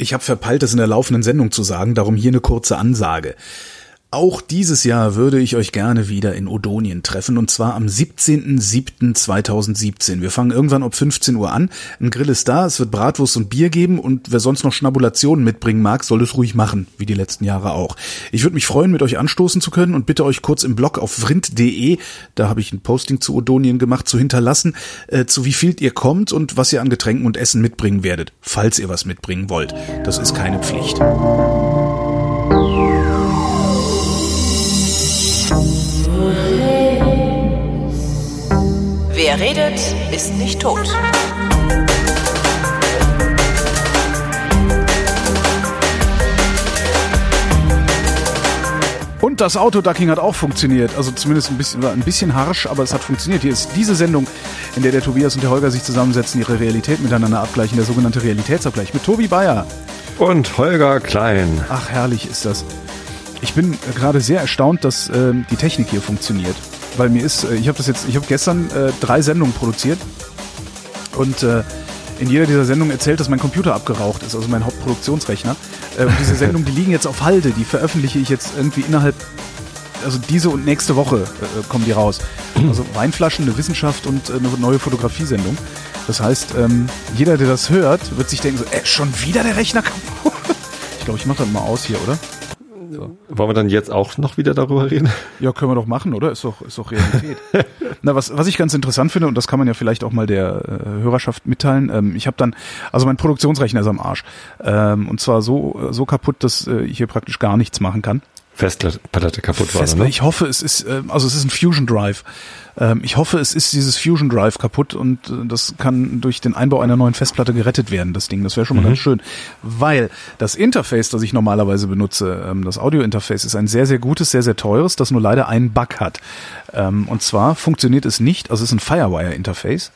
Ich habe verpeilt, das in der laufenden Sendung zu sagen, darum hier eine kurze Ansage. Auch dieses Jahr würde ich euch gerne wieder in Odonien treffen und zwar am 17.07.2017. Wir fangen irgendwann um 15 Uhr an. Ein Grill ist da, es wird Bratwurst und Bier geben und wer sonst noch Schnabulationen mitbringen mag, soll es ruhig machen, wie die letzten Jahre auch. Ich würde mich freuen, mit euch anstoßen zu können und bitte euch kurz im Blog auf vrind.de, da habe ich ein Posting zu Odonien gemacht, zu hinterlassen, äh, zu wie viel ihr kommt und was ihr an Getränken und Essen mitbringen werdet, falls ihr was mitbringen wollt. Das ist keine Pflicht. Wer redet, ist nicht tot. Und das Autoducking hat auch funktioniert. Also zumindest ein bisschen, ein bisschen harsch, aber es hat funktioniert. Hier ist diese Sendung, in der der Tobias und der Holger sich zusammensetzen, ihre Realität miteinander abgleichen, der sogenannte Realitätsabgleich mit Tobi Bayer. Und Holger Klein. Ach, herrlich ist das. Ich bin gerade sehr erstaunt, dass äh, die Technik hier funktioniert. Weil mir ist, äh, ich habe das jetzt, ich habe gestern äh, drei Sendungen produziert und äh, in jeder dieser Sendungen erzählt, dass mein Computer abgeraucht ist, also mein Hauptproduktionsrechner. Äh, und diese Sendungen, die liegen jetzt auf Halde, die veröffentliche ich jetzt irgendwie innerhalb, also diese und nächste Woche äh, kommen die raus. Also Weinflaschen, eine Wissenschaft und äh, eine neue Fotografiesendung. Das heißt, ähm, jeder, der das hört, wird sich denken so, äh, schon wieder der Rechner kaputt. Ich glaube, ich mache das mal aus hier, oder? So. Wollen wir dann jetzt auch noch wieder darüber reden? Ja, können wir doch machen, oder? Ist doch, ist doch Realität. Na, was, was ich ganz interessant finde, und das kann man ja vielleicht auch mal der äh, Hörerschaft mitteilen, ähm, ich habe dann, also mein Produktionsrechner ist am Arsch. Ähm, und zwar so, so kaputt, dass äh, ich hier praktisch gar nichts machen kann. Festplatte kaputt war, Festplatte, ne? Ich hoffe, es ist, äh, also es ist ein Fusion Drive. Ähm, ich hoffe, es ist dieses Fusion Drive kaputt und äh, das kann durch den Einbau einer neuen Festplatte gerettet werden, das Ding. Das wäre schon mal mhm. ganz schön. Weil das Interface, das ich normalerweise benutze, ähm, das Audio-Interface, ist ein sehr, sehr gutes, sehr, sehr teures, das nur leider einen Bug hat. Ähm, und zwar funktioniert es nicht, also es ist ein Firewire-Interface.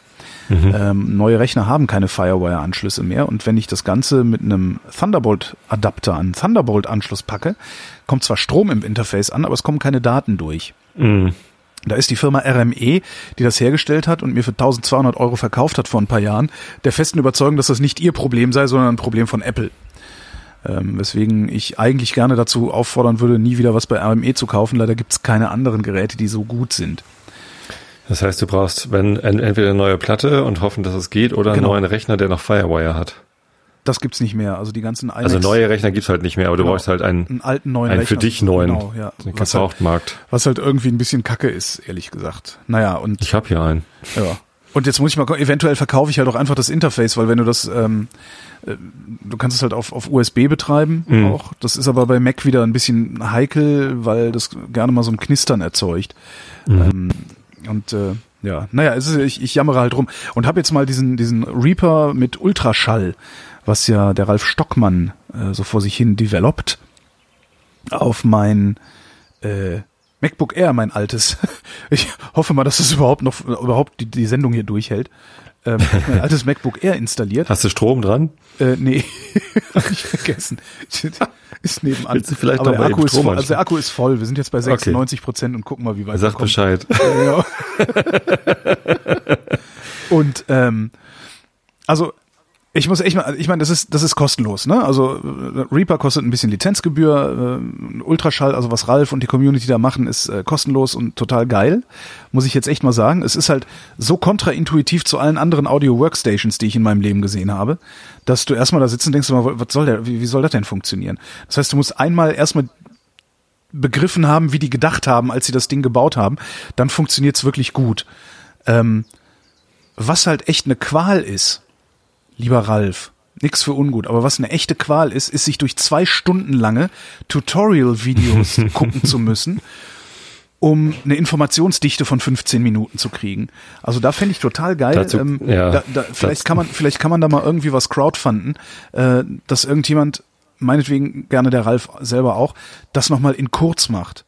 Mhm. Ähm, neue Rechner haben keine Firewire-Anschlüsse mehr und wenn ich das Ganze mit einem Thunderbolt-Adapter an Thunderbolt-Anschluss packe, kommt zwar Strom im Interface an, aber es kommen keine Daten durch. Mhm. Da ist die Firma RME, die das hergestellt hat und mir für 1200 Euro verkauft hat vor ein paar Jahren, der festen Überzeugung, dass das nicht ihr Problem sei, sondern ein Problem von Apple. Ähm, weswegen ich eigentlich gerne dazu auffordern würde, nie wieder was bei RME zu kaufen. Leider gibt es keine anderen Geräte, die so gut sind. Das heißt, du brauchst wenn entweder eine neue Platte und hoffen, dass es geht, oder genau. einen neuen Rechner, der noch Firewire hat. Das gibt's nicht mehr. Also die ganzen IMAX, Also neue Rechner gibt's halt nicht mehr, aber genau. du brauchst halt einen, einen alten neuen einen Rechner. für dich neuen genau, ja. den Gebrauchtmarkt. Halt, was halt irgendwie ein bisschen Kacke ist, ehrlich gesagt. Naja, und ich habe hier einen. Ja. Und jetzt muss ich mal eventuell verkaufe ich halt auch einfach das Interface, weil wenn du das ähm, äh, du kannst es halt auf, auf USB betreiben mhm. auch. Das ist aber bei Mac wieder ein bisschen heikel, weil das gerne mal so ein Knistern erzeugt. Mhm. Ähm, und äh, ja, naja, es ist, ich, ich jammere halt rum und habe jetzt mal diesen diesen Reaper mit Ultraschall was ja der Ralf Stockmann äh, so vor sich hin developt, auf mein äh, MacBook Air, mein altes. Ich hoffe mal, dass es überhaupt noch überhaupt die, die Sendung hier durchhält. Ähm, mein altes MacBook Air installiert. Hast du Strom dran? Äh, nee, hab ich vergessen. ist nebenan. Willst du vielleicht Aber noch der Akku ist voll. Also der Akku ist voll. Wir sind jetzt bei 96 Prozent okay. und gucken mal, wie weit Sag wir kommen. Bescheid. und ähm, also ich muss echt mal, ich meine, das ist das ist kostenlos, ne? Also äh, Reaper kostet ein bisschen Lizenzgebühr, äh, Ultraschall, also was Ralf und die Community da machen, ist äh, kostenlos und total geil, muss ich jetzt echt mal sagen. Es ist halt so kontraintuitiv zu allen anderen Audio Workstations, die ich in meinem Leben gesehen habe, dass du erstmal da sitzt und denkst, was soll der, wie, wie soll das denn funktionieren? Das heißt, du musst einmal erstmal begriffen haben, wie die gedacht haben, als sie das Ding gebaut haben, dann funktioniert's wirklich gut. Ähm, was halt echt eine Qual ist, lieber Ralf, nix für ungut, aber was eine echte Qual ist, ist sich durch zwei Stunden lange Tutorial-Videos gucken zu müssen, um eine Informationsdichte von 15 Minuten zu kriegen. Also da fände ich total geil. Dazu, ähm, ja, da, da, vielleicht kann man, vielleicht kann man da mal irgendwie was crowdfunden, äh, dass irgendjemand, meinetwegen gerne der Ralf selber auch, das nochmal in kurz macht.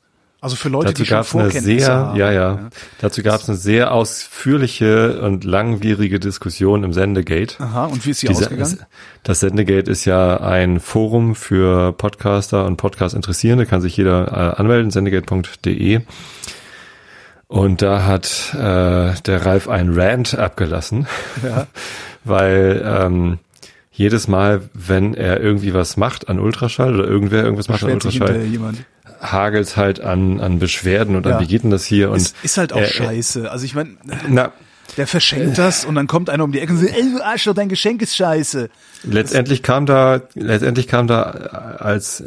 Also für Leute, Dazu die schon Vorkenntnisse sehr, haben. Ja, ja. ja. Dazu gab es eine sehr ausführliche und langwierige Diskussion im Sendegate. Aha, und wie ist sie Diese, ausgegangen? Das Sendegate ist ja ein Forum für Podcaster und Podcast-Interessierende, kann sich jeder äh, anmelden, sendegate.de. Und da hat äh, der Ralf einen Rant abgelassen, ja. weil ähm, jedes Mal, wenn er irgendwie was macht an Ultraschall oder irgendwer irgendwas macht an Ultraschall. Hagelt halt an, an Beschwerden und Ja. an, wie geht denn das hier? Und Es ist halt auch er- scheiße. Also ich meine, Na, der verschenkt das und dann kommt einer um die Ecke und sagt, ey, du Arschloch, dein Geschenk ist scheiße. letztendlich kam da, letztendlich kam da als,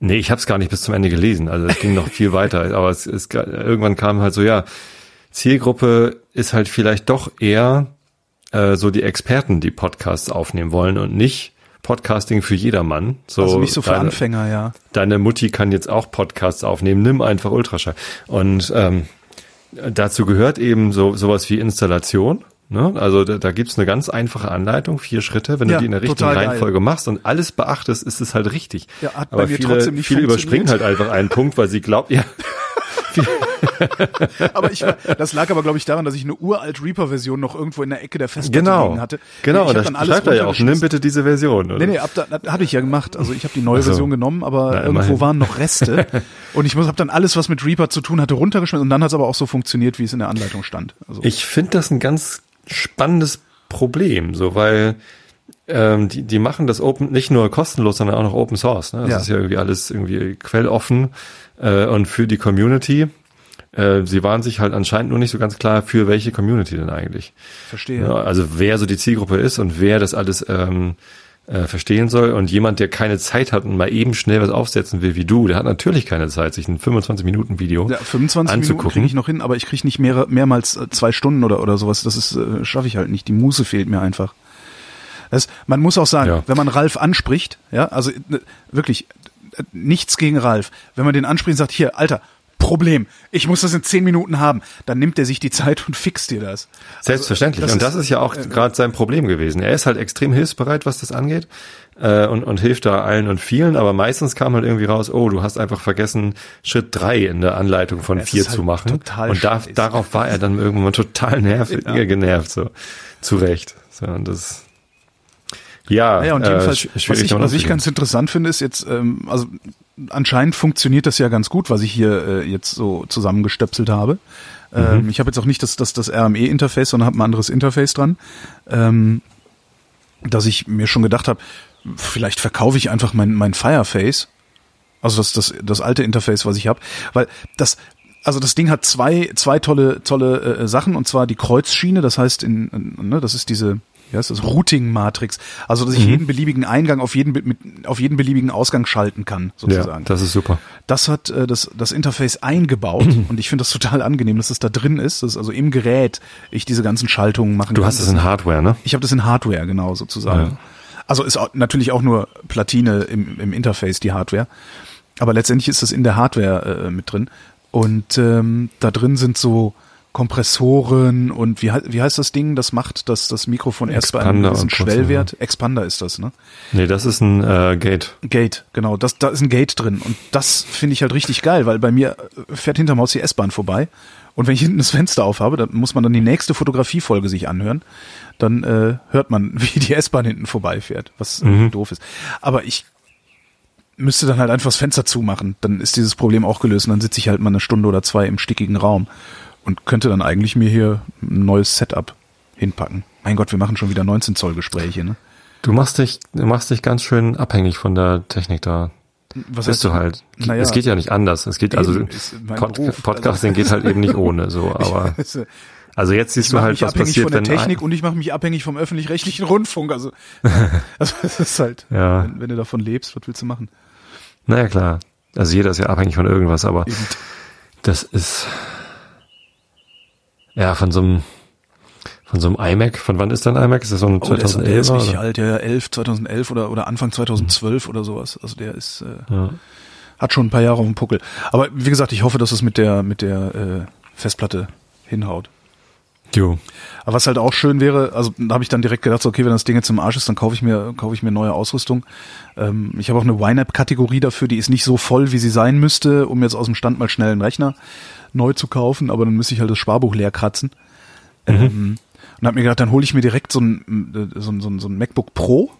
nee, ich habe es gar nicht bis zum Ende gelesen, also es ging noch viel weiter, aber es, es irgendwann kam halt so, ja, Zielgruppe ist halt vielleicht doch eher äh, so die Experten, die Podcasts aufnehmen wollen und nicht Podcasting für jedermann. So Also nicht so für deine, Anfänger, ja. deine Mutti kann jetzt auch Podcasts aufnehmen, nimm einfach Ultraschall. Und ähm, dazu gehört eben so sowas wie Installation. Ne? Also da, da gibt's eine ganz einfache Anleitung, vier Schritte. Wenn Ja, du die in der richtigen total geil. Reihenfolge machst und alles beachtest, ist es halt richtig. Ja, hat bei Aber mir viele, trotzdem nicht viele überspringen halt einfach einen Punkt, weil sie glaubt, ja, Aber ich, das lag aber, glaube ich, daran, dass ich eine uralt Reaper-Version noch irgendwo in der Ecke der Festplatte genau, liegen hatte. genau. Ich Und hab da dann alles schreibt er ja auch, nimm bitte diese Version. Oder? Nee, nee, ab da, das habe ich ja gemacht. Also ich habe die neue Ach so. Version genommen, aber Na, irgendwo immerhin. waren noch Reste. und ich habe dann alles, was mit Reaper zu tun hatte, runtergeschmissen. Und dann hat es aber auch so funktioniert, wie es in der Anleitung stand. Also, Ich finde das ein ganz spannendes Problem, so weil ähm, die, die machen das Open nicht nur kostenlos, sondern auch noch Open Source. Ne? Das Ja. ist ja irgendwie alles irgendwie quelloffen äh, und für die Community. Äh, sie waren sich halt anscheinend nur nicht so ganz klar, für welche Community denn eigentlich. verstehe. Ja, also wer so die Zielgruppe ist und wer das alles ähm, äh, verstehen soll. Und jemand, der keine Zeit hat und mal eben schnell was aufsetzen will wie du, der hat natürlich keine Zeit, sich ein 25-Minuten-Video Ja, 25 Minuten anzugucken. kriege ich noch hin, aber ich kriege nicht mehr, mehrmals äh, zwei Stunden oder, oder sowas. Das ist äh, schaffe ich halt nicht. Die Muße fehlt mir einfach. Das, man muss auch sagen, Ja. wenn man Ralf anspricht, ja, also äh, wirklich nichts gegen Ralf. Wenn man den anspricht und sagt, hier, Alter, Problem, ich muss das in zehn Minuten haben, dann nimmt er sich die Zeit und fixt dir das. Selbstverständlich. Also, und das ist ja auch gerade sein Problem gewesen. Er ist halt extrem hilfsbereit, was das angeht. Äh, und, und hilft da allen und vielen, aber meistens kam halt irgendwie raus, oh, du hast einfach vergessen, Schritt drei in der Anleitung von Es vier ist halt zu machen. total und da, darauf war er dann irgendwann total nervig, Ja. genervt, so. Zu Recht. So, und das, ja, Naja, und äh, jedenfalls, sch- was ich, was ich ganz interessant finde, ist jetzt, ähm, also anscheinend funktioniert das ja ganz gut, was ich hier äh, jetzt so zusammengestöpselt habe. Mhm. Ähm, ich habe jetzt auch nicht das, das, das RME-Interface, sondern habe ein anderes Interface dran. Ähm, dass ich mir schon gedacht habe, vielleicht verkaufe ich einfach mein, mein Fireface. Also das, das, das alte Interface, was ich habe. Weil das, also das Ding hat zwei, zwei tolle, tolle äh, Sachen, und zwar die Kreuzschiene, das heißt, in, in, ne, das ist diese, wie heißt das, Routing-Matrix. Also, dass ich jeden beliebigen Eingang auf jeden, mit, auf jeden beliebigen Ausgang schalten kann, ja, sozusagen. das ist super. Das hat äh, das, das Interface eingebaut und ich finde das total angenehm, dass es da drin ist, dass also im Gerät ich diese ganzen Schaltungen machen Du kann. hast es Das- in Hardware, ne? ich habe das in Hardware, genau, sozusagen. Ja. Also ist auch, natürlich auch nur Platine im, im Interface, die Hardware. Aber letztendlich ist das in der Hardware äh, mit drin. Und ähm, da drin sind so Kompressoren und wie, wie heißt das Ding, das macht, dass das Mikrofon erst bei einem gewissen. Schwellwert, Expander ist das, ne? Nee, das ist ein äh, Gate. Gate, genau. Das, da ist ein Gate drin. Und das finde ich halt richtig geil, weil bei mir äh, fährt hinterm Haus die S-Bahn vorbei. Und wenn ich hinten das Fenster aufhabe, dann muss man dann die nächste Fotografiefolge sich anhören. Dann äh, hört man, wie die S-Bahn hinten vorbeifährt, was äh, doof ist. Aber ich müsste dann halt einfach das Fenster zumachen. Dann ist dieses Problem auch gelöst. Und dann sitze ich halt mal eine Stunde oder zwei im stickigen Raum und könnte dann eigentlich mir hier ein neues Setup hinpacken. Mein Gott, wir machen schon wieder 19 Zoll Gespräche, ne? Du machst dich, du machst dich ganz schön abhängig von der Technik da. Was Bist du halt. Naja. Es geht ja nicht anders. Es geht also Pod Beruf. Podcasting geht halt eben nicht ohne so. Aber also jetzt siehst ich du halt, mich was abhängig passiert, von der wenn Technik und ich mache mich abhängig vom öffentlich-rechtlichen Rundfunk. Also, also das ist halt, Ja. wenn, wenn du davon lebst, was willst du machen? Naja klar. Also jeder ist ja abhängig von irgendwas, aber Eben. das ist ja von so einem von so einem iMac. Von wann ist dein iMac? Ist das so ein Oh, der ist, der 2011 ist oder? alt, ja, ja, 11, 2011 oder, oder Anfang 2012 oder sowas. Also der ist, äh, Ja. hat schon ein paar Jahre auf dem Puckel. Aber wie gesagt, ich hoffe, dass es mit der, mit der äh, Festplatte hinhaut. Jo. Aber was halt auch schön wäre, also da habe ich dann direkt gedacht, so, okay, wenn das Ding jetzt im Arsch ist, dann kaufe ich mir, kaufe ich mir neue Ausrüstung. Ähm, ich habe auch eine YNAB-Kategorie dafür, die ist nicht so voll, wie sie sein müsste, um jetzt aus dem Stand mal schnell einen Rechner neu zu kaufen, aber dann müsste ich halt das Sparbuch leer kratzen. Ähm, und habe mir gedacht, dann hole ich mir direkt so ein, äh, so, ein, so, ein, so ein MacBook Pro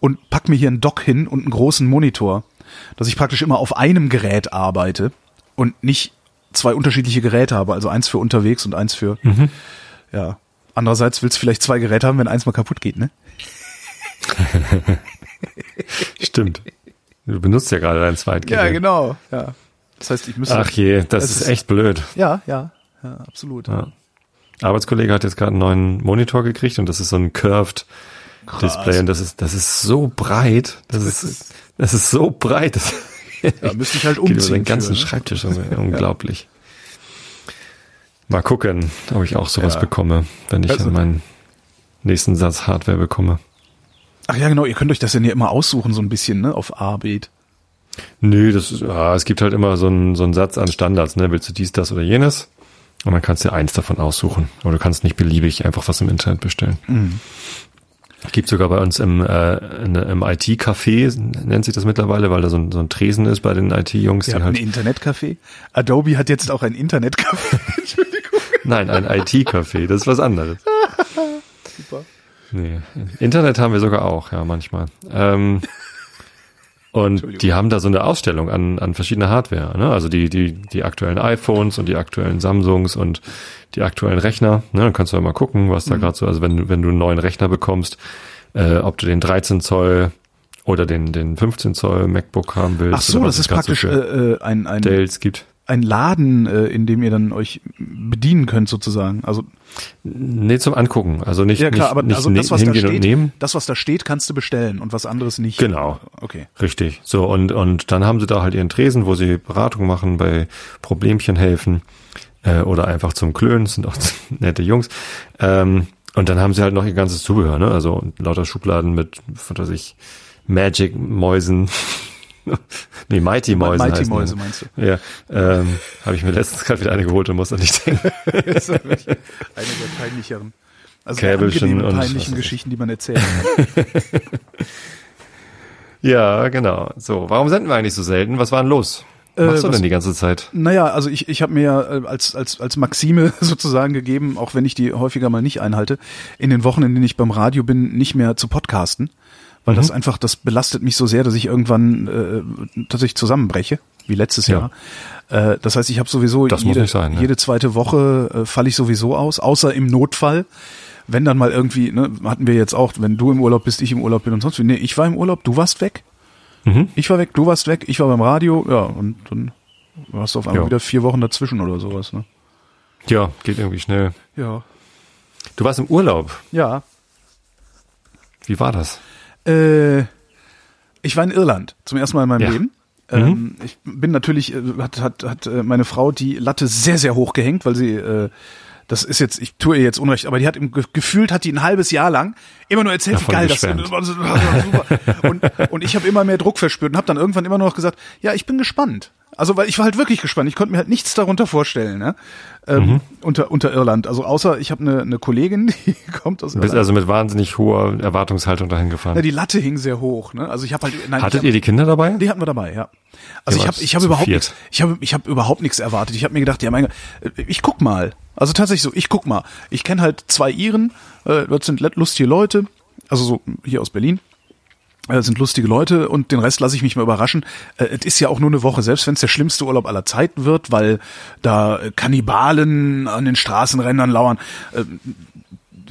und pack mir hier einen Dock hin und einen großen Monitor, dass ich praktisch immer auf einem Gerät arbeite und nicht zwei unterschiedliche Geräte habe, also eins für unterwegs und eins für ja. Andererseits willst du vielleicht zwei Geräte haben, wenn eins mal kaputt geht, ne? Stimmt. Du benutzt ja gerade dein Zweitgerät. Ja, genau. Ja. Das heißt, ich müsste. Ach je, das ist ist- echt blöd. Ja, ja, ja, absolut. Ja. Arbeitskollege hat jetzt gerade einen neuen Monitor gekriegt und das ist so ein curved Display und das ist, das ist so breit. Das, ist, das ist so breit. Das Da müsste ich halt geht über umziehen. den ganzen für, ne? Schreibtisch. Unglaublich. Mal gucken, ob ich auch sowas Ja. bekomme, wenn ich Also- meinen nächsten Satz Hardware bekomme. Ach ja, genau, ihr könnt euch das ja immer aussuchen, so ein bisschen, ne, auf A-Beat. Nö, das ist, ja, es gibt halt immer so einen, so einen Satz an Standards, ne? Willst du dies, das oder jenes? Und dann kannst du dir eins davon aussuchen. Oder du kannst nicht beliebig einfach was im Internet bestellen. Gibt sogar bei uns im, äh, im IT-Café, nennt sich das mittlerweile, weil da so ein, so ein Tresen ist bei den IT-Jungs, die habt ein halt. Internetcafé. Adobe hat jetzt auch ein Internetcafé. Entschuldigung. Nein, ein IT-Café, das ist was anderes. Super. Nee. Internet haben wir sogar auch, ja, manchmal. Ähm, und die haben da so eine Ausstellung an, an verschiedene Hardware, ne? Also die, die, die aktuellen iPhones und die aktuellen Samsungs und die aktuellen Rechner, ne? Dann kannst du ja mal gucken, was Mhm. da gerade so, also wenn du, wenn du einen neuen Rechner bekommst, äh, ob du den 13 Zoll oder den, den 15 Zoll MacBook haben willst. Ach so, das ist praktisch so äh, äh, ein, ein, Dells gibt. Ein Laden, äh, in dem ihr dann euch bedienen könnt, sozusagen. Also Nee, zum Angucken. Also nicht, ja klar, nicht, aber nicht also ne- das, was da steht, nehmen. das, was da steht, kannst du bestellen und was anderes nicht. Genau. Okay. Richtig. So, und, und dann haben sie da halt ihren Tresen, wo sie Beratung machen, bei Problemchen helfen äh, oder einfach zum Klönen, sind auch nette Jungs. Ähm, und dann haben sie halt noch ihr ganzes Zubehör, ne? Also lauter Schubladen mit, was weiß ich, Magic-Mäusen. nee. Mighty heißen die. Mäuse meinst du? Ja, ähm, habe ich mir letztens gerade wieder eine geholt und muss an dich denken. das ist wirklich eine der peinlicheren. Also Käbelchen angenehmen, und peinlichen. Geschichten, die man erzählen kann. ja, genau. So, warum senden wir eigentlich so selten? Was war denn los? Was Äh, machst du was- denn die ganze Zeit? Naja, also ich, ich habe mir ja äh, als, als, als Maxime sozusagen gegeben, auch wenn ich die häufiger mal nicht einhalte, in den Wochen, in denen ich beim Radio bin, nicht mehr zu podcasten. Weil Mhm. das einfach, das belastet mich so sehr, dass ich irgendwann äh, tatsächlich zusammenbreche, wie letztes Ja. Jahr. Äh, das heißt, ich habe sowieso Das muss jede, nicht sein, ne? jede zweite Woche äh, falle ich sowieso aus, außer im Notfall. Wenn dann mal irgendwie, ne, hatten wir jetzt auch, wenn du im Urlaub bist, ich im Urlaub bin und sonst wie. Nee, ich war im Urlaub, du warst weg. Mhm. Ich war weg, du warst weg, ich war beim Radio, ja, und dann warst du auf einmal Ja. wieder vier Wochen dazwischen oder sowas, ne? Ja, geht irgendwie schnell. Ja. Du warst im Urlaub. Ja. Wie war das? Äh, ich war in Irland zum ersten Mal in meinem Ja. Leben. Ähm, ich bin natürlich, äh, hat, hat, hat äh, meine Frau die Latte sehr, sehr hoch gehängt, weil sie, äh, das ist jetzt, ich tue ihr jetzt Unrecht, aber die hat im, ge- gefühlt hat die ein halbes Jahr lang immer nur erzählt, wie Davon geil das geschwärmt. ist. Das super. Und, und ich habe immer mehr Druck verspürt und habe dann irgendwann immer nur noch gesagt, ja, ich bin gespannt. Also, weil ich war halt wirklich gespannt. Ich konnte mir halt nichts darunter vorstellen, ne? Ähm, Mhm. unter, unter Irland. Also außer ich habe eine, eine Kollegin, die kommt aus Du bist Irland. also mit wahnsinnig hoher Erwartungshaltung dahin Ja, gefahren. die Latte hing sehr hoch, ne? Also ich habe halt nein, Hattet ich ihr die Kinder dabei? hab, die hatten wir dabei, ja. Also ich habe ich habe zu überhaupt nichts ich habe ich habe überhaupt nichts erwartet. Ich habe mir gedacht, ja mein Gott, äh, ich guck mal. Also tatsächlich so, ich guck mal. Ich kenne halt zwei Iren, äh, das sind lustige Leute, also so hier aus Berlin. Äh, Das sind lustige Leute und den Rest lasse ich mich mal überraschen. Äh, Es ist ja auch nur eine Woche, selbst wenn es der schlimmste Urlaub aller Zeiten wird, weil da Kannibalen an den Straßenrändern lauern. Äh,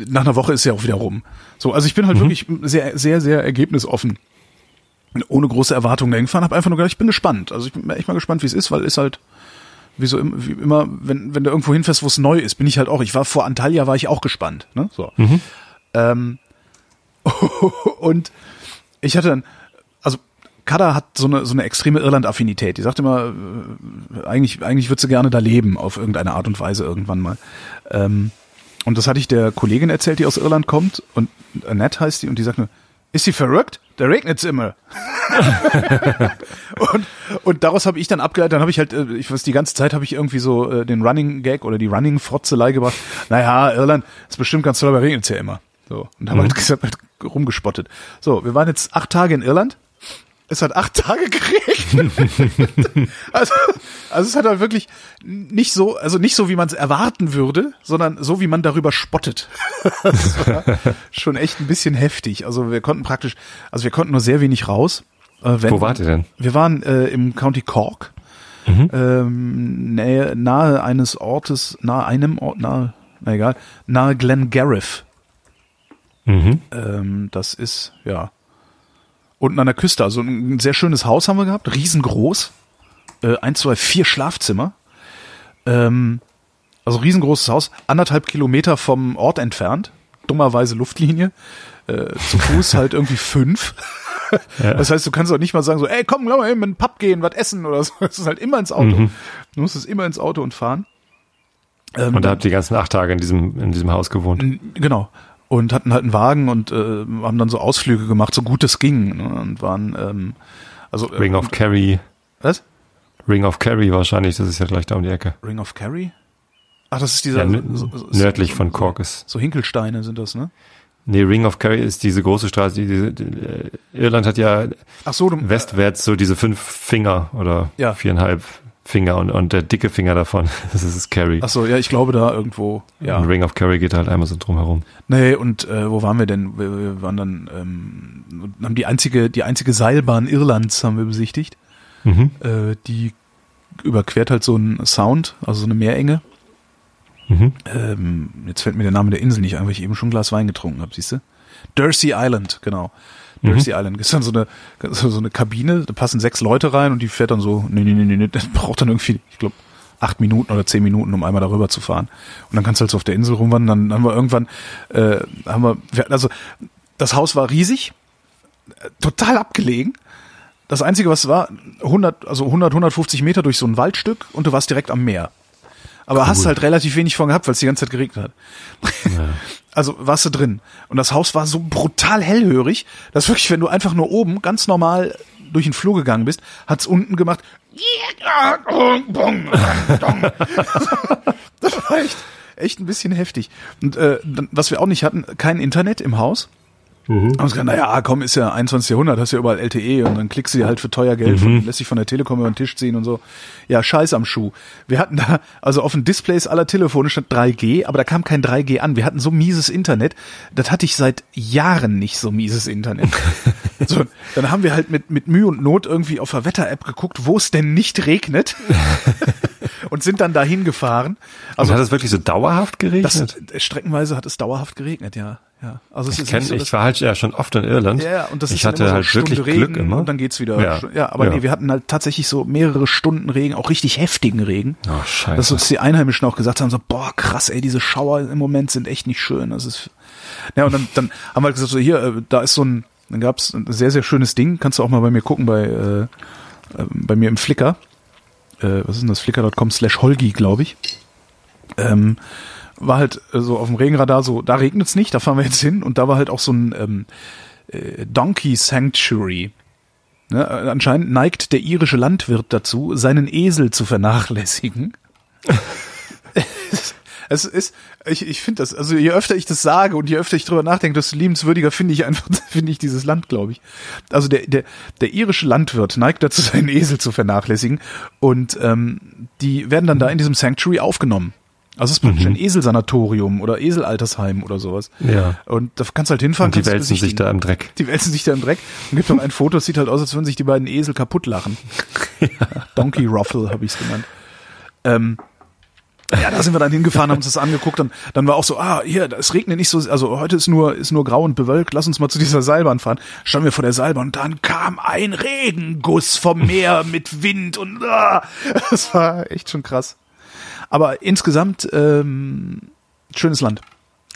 Nach einer Woche ist ja auch wieder rum. So, also ich bin halt wirklich sehr, sehr, sehr ergebnisoffen. Ohne große Erwartungen dahin gefahren, habe einfach nur gedacht, ich bin gespannt. Also ich bin echt mal gespannt, wie es ist, weil ist halt wie so im- wie immer, wenn, wenn du irgendwo hinfährst, wo es neu ist, bin ich halt auch. Ich war vor Antalya, war ich auch gespannt. Ne? So. Ähm, und ich hatte dann, also Kada hat so eine, so eine extreme Irland-Affinität. Die sagt immer, äh, eigentlich, eigentlich würde sie gerne da leben, auf irgendeine Art und Weise irgendwann mal. Ähm, und das hatte ich der Kollegin erzählt, die aus Irland kommt. Und Annette heißt die, und die sagt nur, ist sie verrückt? Da regnet's immer. und, und daraus habe ich dann abgeleitet, dann habe ich halt, äh, ich weiß, die ganze Zeit habe ich irgendwie so äh, den Running Gag oder die Running Frotzelei gebracht. Naja, Irland ist bestimmt ganz toll, aber regnet's ja immer. So. Und haben halt gesagt, halt rumgespottet. So, wir waren jetzt acht Tage in Irland. Es hat acht Tage geregnet. also, also es hat halt wirklich nicht so, also nicht so, wie man es erwarten würde, sondern so, wie man darüber spottet. schon echt ein bisschen heftig. Also wir konnten praktisch, also wir konnten nur sehr wenig raus. Äh, wenn, Wo wart ihr denn? Wir waren äh, im County Cork, ähm, nähe, nahe eines Ortes, nahe einem Ort, nahe, na egal, nahe Glengarriff. Mhm. Ähm, das ist, ja, unten an der Küste. Also ein sehr schönes Haus haben wir gehabt, riesengroß. Äh, eins, zwei, vier Schlafzimmer. Ähm, also riesengroßes Haus, anderthalb Kilometer vom Ort entfernt. Dummerweise Luftlinie. Äh, zu Fuß halt irgendwie fünf. Ja. Das heißt, du kannst auch nicht mal sagen so, ey, komm, lass mal eben in den Pub gehen, was essen oder so. Das ist halt immer ins Auto. Mhm. Du musst es immer ins Auto und fahren. Ähm, und da habt ihr die ganzen acht Tage in diesem, in diesem Haus gewohnt. Genau. Und hatten halt einen Wagen und äh, haben dann so Ausflüge gemacht, so gut es ging. Ne? Und waren, ähm, also. Ring of Kerry. Was? Ring of Kerry wahrscheinlich, das ist ja gleich da um die Ecke. Ring of Kerry? Ach, das ist dieser. Ja, so, so, nördlich von Cork ist. So Hinkelsteine sind das, ne? Nee, Ring of Kerry ist diese große Straße, die, die, äh, Irland hat ja Ach so, du, westwärts so diese fünf Finger oder ja. viereinhalb Finger und, und der dicke Finger davon, das ist Kerry. Ach so, ja, ich glaube da irgendwo, ja. Und Ring of Kerry geht halt einmal so drum herum. Nee, und äh, wo waren wir denn? Wir, wir waren dann, ähm, haben die einzige, die einzige Seilbahn Irlands haben wir besichtigt. Mhm. Äh, die überquert halt so einen Sound, also so eine Meerenge. Mhm. Ähm, jetzt fällt mir der Name der Insel nicht ein, weil ich eben schon ein Glas Wein getrunken habe, siehst du? Dursey Island, genau. Dursey mhm. Island. ist dann so eine, so eine Kabine, da passen sechs Leute rein und die fährt dann so, nee, nee, nee, nee, das braucht dann irgendwie, ich glaube, acht Minuten oder zehn Minuten, um einmal darüber zu fahren. Und dann kannst du halt so auf der Insel rumwandern. Dann haben wir irgendwann, äh, haben wir, wir also das Haus war riesig, äh, total abgelegen. Das Einzige, was war, 100, also 100, 150 Meter durch so ein Waldstück und du warst direkt am Meer. Aber cool. hast halt relativ wenig von gehabt, weil es die ganze Zeit geregnet hat. Ja. Also warst du drin. Und das Haus war so brutal hellhörig, dass wirklich, wenn du einfach nur oben ganz normal durch den Flur gegangen bist, hat's unten gemacht. das war echt, echt ein bisschen heftig. Und äh, was wir auch nicht hatten, kein Internet im Haus. Mhm. Haben gesagt, naja, komm, ist ja 21. Jahrhundert, hast ja überall LTE und dann klickst du dir halt für teuer Geld, mhm. von, lässt sich von der Telekom über den Tisch ziehen und so. Ja, scheiß am Schuh. Wir hatten da, also auf den Displays aller Telefone stand 3G, aber da kam kein 3G an. Wir hatten so mieses Internet, das hatte ich seit Jahren nicht so mieses Internet. so, dann haben wir halt mit, mit Mühe und Not irgendwie auf der Wetter-App geguckt, wo es denn nicht regnet und sind dann dahin gefahren. Also und hat es wirklich so dauerhaft geregnet? Das, streckenweise hat es dauerhaft geregnet, ja. Ja, also es ich, kenn, so, ich war halt ja schon oft in Irland. Ja, und das ich ist hatte so halt wirklich Regen Glück immer. Und dann geht's wieder. Ja, ja aber ja. nee, wir hatten halt tatsächlich so mehrere Stunden Regen, auch richtig heftigen Regen. Oh, scheiße. Dass uns die Einheimischen auch gesagt haben, so, boah, krass, ey, diese Schauer im Moment sind echt nicht schön. Das ist, ja, und dann, dann haben wir halt gesagt, so, hier, äh, da ist so ein, dann gab's ein sehr, sehr schönes Ding. Kannst du auch mal bei mir gucken, bei, äh, äh bei mir im Flickr. Äh, was ist denn das? Flickr.com slash Holgi, glaube ich. Ähm, war halt äh, so auf dem Regenradar so, da regnet es nicht, da fahren wir jetzt hin. Und da war halt auch so ein ähm, äh, Donkey Sanctuary. Ne? Äh, anscheinend neigt der irische Landwirt dazu, seinen Esel zu vernachlässigen. es ist, ich, ich finde das, also je öfter ich das sage und je öfter ich drüber nachdenke, desto liebenswürdiger finde ich einfach, finde ich dieses Land, glaube ich. Also der, der, der irische Landwirt neigt dazu, seinen Esel zu vernachlässigen und ähm, die werden dann da in diesem Sanctuary aufgenommen. Also es ist praktisch mhm. ein Eselsanatorium oder Eselaltersheim oder sowas. Ja. Und da kannst du halt hinfahren. Und die wälzen sich da im Dreck. Die wälzen sich da im Dreck. Und gibt noch ein Foto, das sieht halt aus, als würden sich die beiden Esel kaputt lachen. ja. Donkey Ruffle habe ich es genannt. Ähm, ja, da sind wir dann hingefahren, haben uns das angeguckt und dann war auch so, ah, hier, es regnet nicht so, also heute ist nur, ist nur grau und bewölkt, lass uns mal zu dieser Seilbahn fahren. Standen wir vor der Seilbahn und dann kam ein Regenguss vom Meer mit Wind und ah, das war echt schon krass. Aber insgesamt ähm, schönes Land.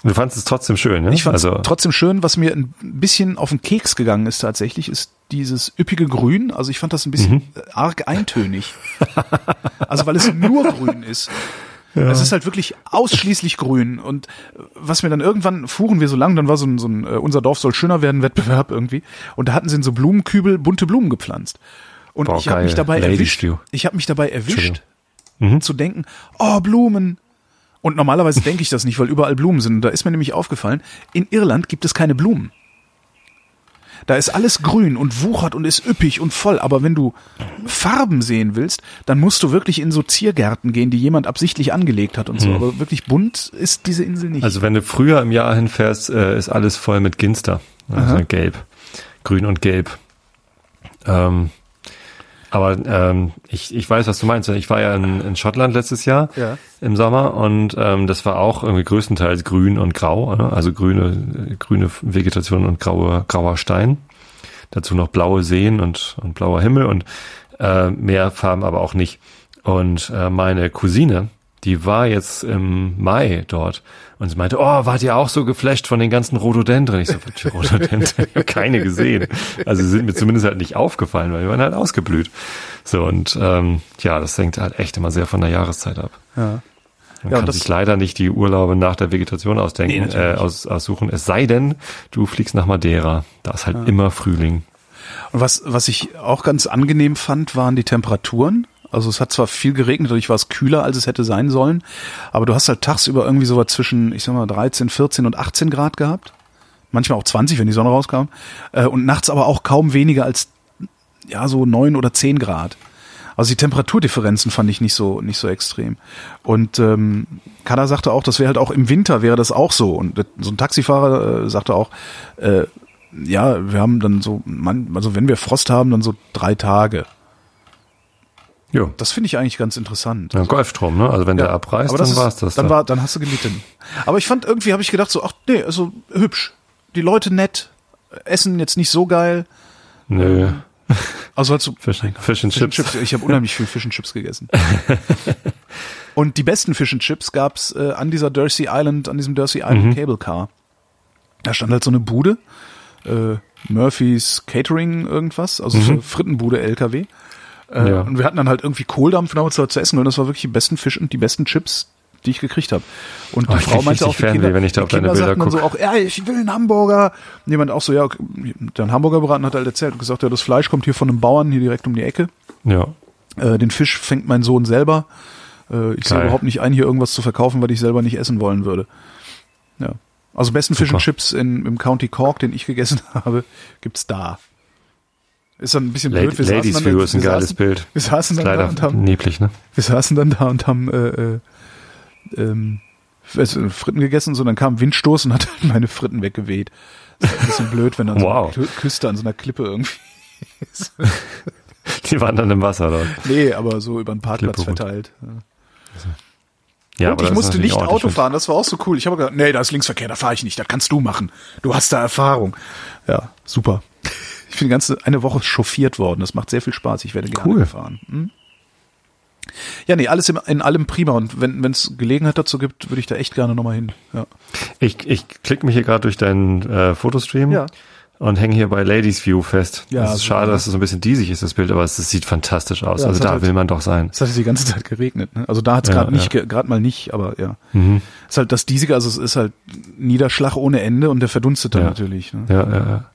Du fandest es trotzdem schön, ne? Ich fand es also trotzdem schön. Was mir ein bisschen auf den Keks gegangen ist tatsächlich, ist dieses üppige Grün. Also ich fand das ein bisschen mhm. arg eintönig. also weil es nur grün ist. Ja. Es ist halt wirklich ausschließlich grün. Und was mir dann irgendwann fuhren wir so lang, dann war so ein, so ein uh, unser Dorf soll schöner werden Wettbewerb irgendwie. Und da hatten sie in so Blumenkübel bunte Blumen gepflanzt. Und Boah, ich habe mich dabei Lady erwischt. Stew. Ich habe mich dabei erwischt, mhm. zu denken, oh, Blumen. Und normalerweise denke ich das nicht, weil überall Blumen sind. Und da ist mir nämlich aufgefallen, in Irland gibt es keine Blumen. Da ist alles grün und wuchert und ist üppig und voll. Aber wenn du Farben sehen willst, dann musst du wirklich in so Ziergärten gehen, die jemand absichtlich angelegt hat und so. Mhm. Aber wirklich bunt ist diese Insel nicht. Also wenn du früher im Jahr hinfährst, äh, ist alles voll mit Ginster. Also gelb. Grün und gelb. Ähm, aber ähm, ich, ich weiß, was du meinst. Ich war ja in, in Schottland letztes Jahr ja. im Sommer und ähm, das war auch irgendwie größtenteils grün und grau, ne? also grüne, grüne Vegetation und graue, grauer Stein. dazu noch blaue Seen und, und blauer Himmel und äh, mehr Farben aber auch nicht. Und äh, meine Cousine, die war jetzt im Mai dort und sie meinte, oh, wart ihr auch so geflasht von den ganzen Rhododendren? Ich so, welche Rhododendren? Ich habe keine gesehen. Also sie sind mir zumindest halt nicht aufgefallen, weil die waren halt ausgeblüht. So und ähm, ja, das hängt halt echt immer sehr von der Jahreszeit ab. Ja. Man Ja, kann das- sich leider nicht die Urlaube nach der Vegetation ausdenken, Nee, äh, aus, aussuchen. Es sei denn, du fliegst nach Madeira. Da ist halt immer Frühling. Und was, was ich auch ganz angenehm fand, waren die Temperaturen. Also es hat zwar viel geregnet, dadurch war es kühler, als es hätte sein sollen, aber du hast halt tagsüber irgendwie so was zwischen, ich sag mal, 13, 14 und 18 Grad gehabt. Manchmal auch 20, wenn die Sonne rauskam. Äh, Und nachts aber auch kaum weniger als, ja, so 9 oder 10 Grad. Also die Temperaturdifferenzen fand ich nicht so nicht so extrem. Und ähm, Kada sagte auch, das wäre halt auch im Winter wäre das auch so. Und so ein Taxifahrer äh, sagte auch, äh, ja, wir haben dann so, man, also wenn wir Frost haben, dann so drei Tage. Jo. Das finde ich eigentlich ganz interessant. Ja, Golfstrom, ne? Also wenn der Ja, abreißt, aber dann ist- war's das. Dann da. war, dann hast du gelitten. Aber ich fand irgendwie, habe ich gedacht so, ach nee, also hübsch. Die Leute nett, Essen jetzt nicht so geil. Nö. Also halt so Fish and Fish and Chips. Chips. Ich habe unheimlich viel Fish and Chips gegessen. Und die besten Fish and Chips gab's äh, an dieser Dursey Island, an diesem Dursey Island Mhm. Cable Car. Da stand halt so eine Bude, äh, Murphys Catering irgendwas, also so eine Frittenbude LKW. Äh. Ja. Und wir hatten dann halt irgendwie Kohldampf und haben uns da zu essen und das war wirklich die besten Fisch und die besten Chips, die ich gekriegt habe. Und die Oh, Frau meinte auch, die Fernweh, Kinder, wenn ich da die auf deine Kinder Bilder sagten dann so auch, ja, ich will einen Hamburger. Und jemand auch so, ja, der Hamburger beraten hat halt erzählt und gesagt, ja, das Fleisch kommt hier von einem Bauern hier direkt um die Ecke. Ja. Äh, den Fisch fängt mein Sohn selber. Äh, ich sehe überhaupt nicht ein, hier irgendwas zu verkaufen, weil ich selber nicht essen wollen würde. Ja. Also besten and Super. Chips in, im County Cork, den ich gegessen habe, gibt's da. Ist dann ein bisschen La blöd. Wir Ladies saßen dann, View ist ein geiles saßen, Bild. Wir saßen Ist dann da und haben, neblig, ne? wir saßen dann da und haben äh, äh, ähm, Fritten gegessen und so, dann kam Windstoß und hat halt meine Fritten weggeweht. Das ist ein bisschen blöd, wenn dann Wow. so eine Kü- Küste an so einer Klippe irgendwie. Die waren dann im Wasser dort. Nee, aber so über den Parkplatz Klippe verteilt. Ja, und aber ich ist musste nicht Auto fahren, das war auch so cool. Ich habe gesagt, nee, da ist Linksverkehr, da fahre ich nicht, das kannst du machen. Du hast da Erfahrung. Ja, super. Ich bin die ganze eine Woche chauffiert worden. Das macht sehr viel Spaß. Ich werde gerne Cool. gefahren. Hm? Ja, nee, alles im, in allem prima. Und wenn es Gelegenheit dazu gibt, würde ich da echt gerne nochmal hin. Ja. Ich, ich klicke mich hier gerade durch deinen äh, Fotostream Ja. und hänge hier bei Ladies View fest. Ja, es ist schade, dass es so ein bisschen diesig ist, das Bild, aber es, es sieht fantastisch aus. Ja, also da halt- will man doch sein. Es hat die ganze Zeit geregnet. Ne? Also da hat es Ja, gerade nicht, ja. ge- gerade mal nicht, aber ja. Mhm. Es ist halt das Diesige, also es ist halt Niederschlag ohne Ende und der verdunstet dann natürlich. Ne? Ja, ja, ja.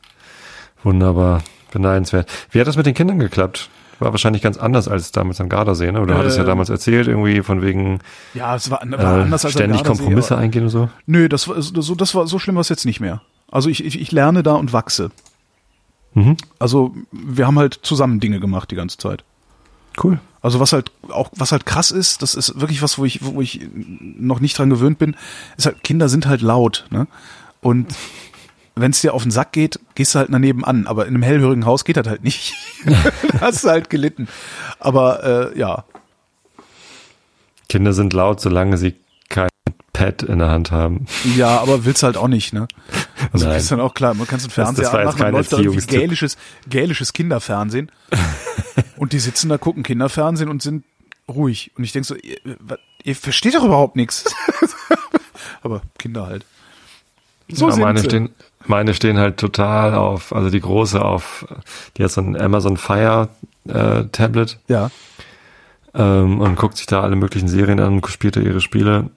Wunderbar. Beneidenswert. Wie hat das mit den Kindern geklappt? War wahrscheinlich ganz anders als damals am Gardasee, ne? Oder du hattest ja Ähm, damals erzählt, irgendwie von wegen Ja, es war, war äh, anders als am ständig Gardasee, Kompromisse aber- eingehen und so. Nö, das war so, das war so schlimm war es jetzt nicht mehr. Also ich, ich, ich lerne da und wachse. Mhm. Also wir haben halt zusammen Dinge gemacht die ganze Zeit. Cool. Also was halt auch was halt krass ist, das ist wirklich was, wo ich wo ich noch nicht dran gewöhnt bin, ist halt Kinder sind halt laut, ne? Und wenn es dir auf den Sack geht, gehst du halt daneben an, aber in einem hellhörigen Haus geht das halt nicht. da hast du halt gelitten. Aber äh, ja, Kinder sind laut, solange sie kein Pad in der Hand haben. Ja, aber willst halt auch nicht, ne? Also Nein. ist dann auch klar, man kann so einen Fernseher das war jetzt anmachen, dann läuft da irgendwie gälisches, gälisches Kinderfernsehen. und die sitzen da, gucken Kinderfernsehen und sind ruhig. Und ich denk so, ihr, ihr versteht doch überhaupt nichts. aber Kinder halt. So ja, meine stehen, meine stehen halt total auf, also die große auf, die hat so ein Amazon Fire äh, Tablet Ja. ähm, und guckt sich da alle möglichen Serien an, spielt da ihre Spiele.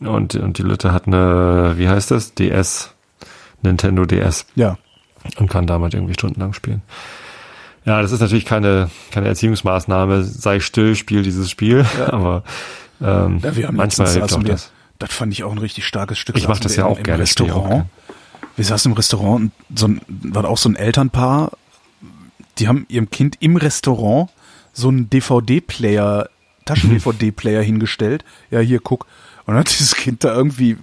Und, und die Lütte hat eine, wie heißt das? DS, Nintendo DS Ja. und kann damit irgendwie stundenlang spielen. Ja, das ist natürlich keine, keine Erziehungsmaßnahme, sei still, spiel dieses Spiel, aber ähm, ja wir haben manchmal hilft auch wir, das. das fand ich auch ein richtig starkes Stück. Ich mach saßen das ja auch im gerne, ich auch Restaurant. Wir saßen im Restaurant und so ein, war auch so ein Elternpaar, die haben ihrem Kind im Restaurant so einen DVD-Player, Taschen-DVD-Player hingestellt. Ja, hier, guck. Und dann hat dieses Kind da irgendwie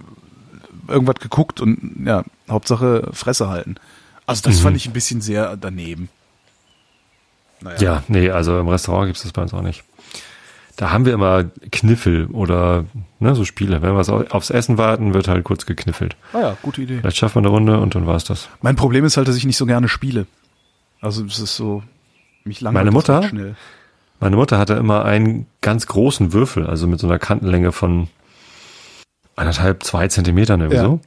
irgendwas geguckt und ja, Hauptsache Fresse halten. Also das Mhm. fand ich ein bisschen sehr daneben. Naja. Ja, nee, also im Restaurant gibt's das bei uns auch nicht. Da haben wir immer Kniffel oder ne, so Spiele. Wenn wir aufs Essen warten, wird halt kurz gekniffelt. Ah ja, gute Idee. Vielleicht schaffen wir eine Runde und dann war's das. Mein Problem ist halt, dass ich nicht so gerne spiele. Also es ist so, mich Meine langweilt das Mutter? recht schnell. Meine Mutter hatte immer einen ganz großen Würfel, also mit so einer Kantenlänge von anderthalb, zwei Zentimetern irgendwie Ja. so.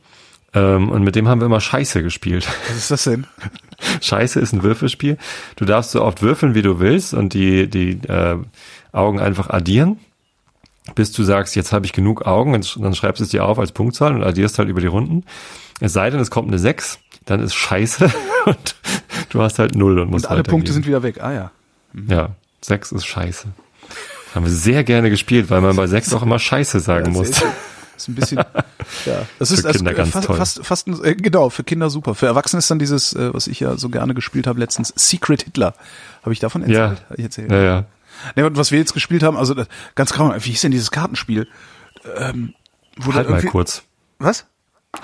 Ähm, und mit dem haben wir immer Scheiße gespielt. Was ist das denn? Scheiße ist ein Würfelspiel. Du darfst so oft würfeln, wie du willst und die, die äh, Augen einfach addieren, bis du sagst, jetzt habe ich genug Augen und dann schreibst du es dir auf als Punktzahl und addierst halt über die Runden. Es sei denn, es kommt eine 6, dann ist Scheiße und du hast halt null und musst Und alle Punkte sind wieder weg. Ah ja. Ja, 6 ist Scheiße. Haben wir sehr gerne gespielt, weil man bei 6 auch immer Scheiße sagen Ja, muss. schön. ist ein bisschen, ja, das ist Für also, Kinder äh, ganz fast, toll. fast, fast äh, genau, für Kinder super. Für Erwachsene ist dann dieses, äh, was ich ja so gerne gespielt habe letztens, Secret Hitler. Habe ich davon Ja, erzählt? Hab Ich erzählt. ja, ja. Und was wir jetzt gespielt haben, also ganz grau, wie hieß denn dieses Kartenspiel? Ähm, Halt mal kurz. Was?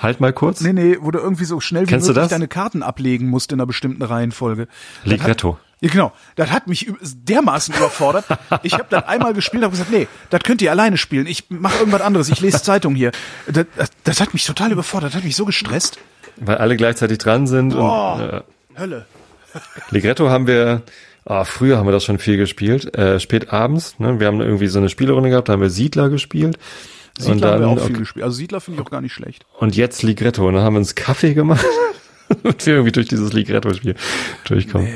Halt mal kurz. Nee, nee, wo du irgendwie so schnell wie Kennst möglich deine Karten ablegen musst in einer bestimmten Reihenfolge. Ligretto. Ja, genau. Das hat mich dermaßen überfordert. Ich habe dann einmal gespielt, habe gesagt, nee, das könnt ihr alleine spielen. Ich mache irgendwas anderes. Ich lese Zeitung hier. Das, das, das hat mich total überfordert. Das hat mich so gestresst. Weil alle gleichzeitig dran sind Oh. und äh, Hölle. Ligretto haben wir, ah, früher haben wir das schon viel gespielt, äh, spät abends, ne? Wir haben irgendwie so eine Spielerunde gehabt, da haben wir Siedler gespielt. Siedler und dann, haben wir auch viel okay, gespielt. Also Siedler finde ich auch gar nicht schlecht. und jetzt Ligretto. Und dann haben wir uns Kaffee gemacht und wir irgendwie durch dieses Ligretto-Spiel durchkommen.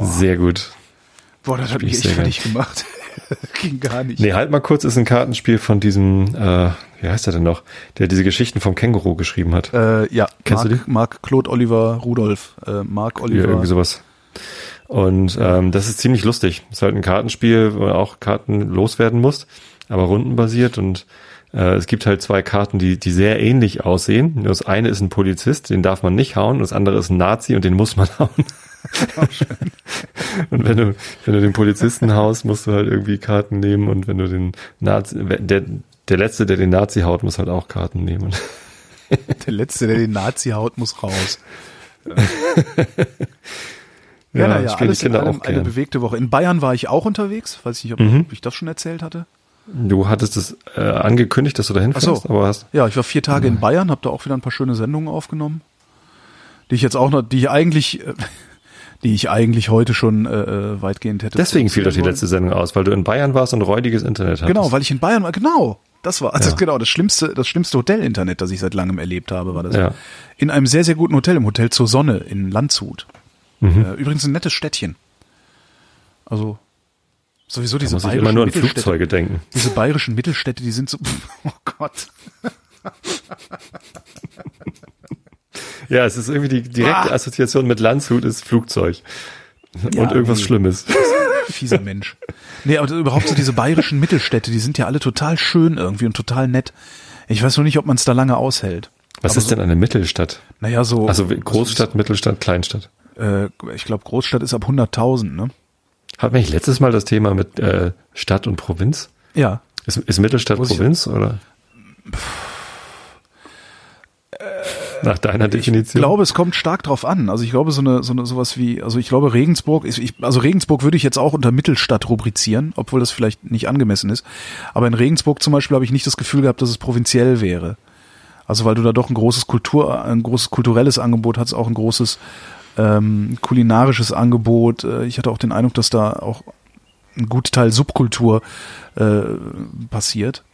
Sehr gut. Boah, das Spiel mich ich echt fertig gemacht. Ging gar nicht. Nee, halt mal kurz ist ein Kartenspiel von diesem, äh, wie heißt er denn noch, der diese Geschichten vom Känguru geschrieben hat. Äh, ja, Kennst du Mark, Mark Claude Oliver Rudolph. Äh, Mark Ja, Oliver. irgendwie sowas. Und ähm, das ist ziemlich lustig. ist halt ein Kartenspiel, wo du auch Karten loswerden musst, aber rundenbasiert und äh, es gibt halt zwei Karten, die, die sehr ähnlich aussehen. Das eine ist ein Polizist, den darf man nicht hauen, und das andere ist ein Nazi und den muss man hauen. und wenn du, wenn du den Polizisten haust, musst du halt irgendwie Karten nehmen und wenn du den Nazi, der, der Letzte, der den Nazi haut, muss halt auch Karten nehmen. Der Letzte, der den Nazi haut, muss raus. Ja, Ja, naja, die alles in allem eine bewegte Woche. In Bayern war ich auch unterwegs. Weiß nicht, ob, Mhm. ich das schon erzählt hatte. Du hattest es äh, angekündigt, dass du da hinfährst, Ach so. aber hast Ja, ich war vier Tage in Bayern, habe da auch wieder ein paar schöne Sendungen aufgenommen, die ich jetzt auch noch, die ich eigentlich, äh, die ich eigentlich heute schon äh, äh, weitgehend hätte. Deswegen fiel doch die letzte Sendung aus, weil du in Bayern warst und räudiges Internet hattest. Genau, weil ich in Bayern war. Genau, das war also Ja. genau das schlimmste, das schlimmste Hotel-Internet, das ich seit langem erlebt habe, war das. Ja. In einem sehr sehr guten Hotel, im Hotel zur Sonne in Landshut. Mhm. Äh, übrigens ein nettes Städtchen. Also sowieso diese bayerischen immer nur an Mittelstädte. Flugzeuge denken. Diese bayerischen Mittelstädte, die sind so, oh Gott. Ja, es ist irgendwie die direkte Ah. Assoziation mit Landshut ist Flugzeug. Ja, und irgendwas nee. Schlimmes. Fieser Mensch. Nee, aber überhaupt so diese bayerischen Mittelstädte, die sind ja alle total schön irgendwie und total nett. Ich weiß nur nicht, ob man es da lange aushält. Was Aber ist denn eine Mittelstadt? Naja, so. Also Großstadt, Mittelstadt, Kleinstadt. Äh, ich glaube, Großstadt ist ab 100.000, ne? Hatten wir nicht letztes Mal das Thema mit äh, Stadt und Provinz? Ja. Ist, ist Mittelstadt Muss ich- Provinz oder? Nach deiner Ich Definition? glaube, es kommt stark drauf an. Also ich glaube, so eine, so eine sowas wie, also ich glaube, Regensburg ist, ich, also Regensburg würde ich jetzt auch unter Mittelstadt rubrizieren, obwohl das vielleicht nicht angemessen ist. Aber in Regensburg zum Beispiel habe ich nicht das Gefühl gehabt, dass es provinziell wäre. Also weil du da doch ein großes Kultur, ein großes kulturelles Angebot hast, auch ein großes ähm, kulinarisches Angebot. Äh, Ich hatte auch den Eindruck, dass da auch ein guter Teil Subkultur äh, passiert.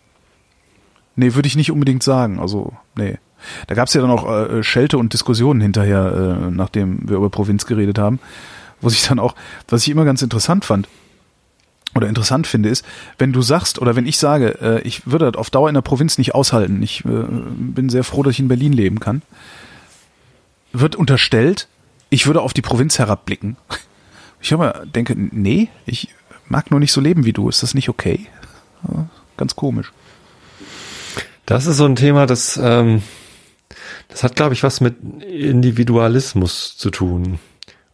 Nee, würde ich nicht unbedingt sagen. Also, nee. Da gab es ja dann auch äh, Schelte und Diskussionen hinterher, äh, nachdem wir über Provinz geredet haben, wo sich dann auch, was ich immer ganz interessant fand oder interessant finde, ist, wenn du sagst oder wenn ich sage, äh, ich würde das auf Dauer in der Provinz nicht aushalten, ich äh, bin sehr froh, dass ich in Berlin leben kann, wird unterstellt, ich würde auf die Provinz herabblicken. Ich aber denke, nee, ich mag nur nicht so leben wie du. Ist das nicht okay? Ganz komisch. Das ist so ein Thema, das, ähm, das hat, glaube ich, was mit Individualismus zu tun.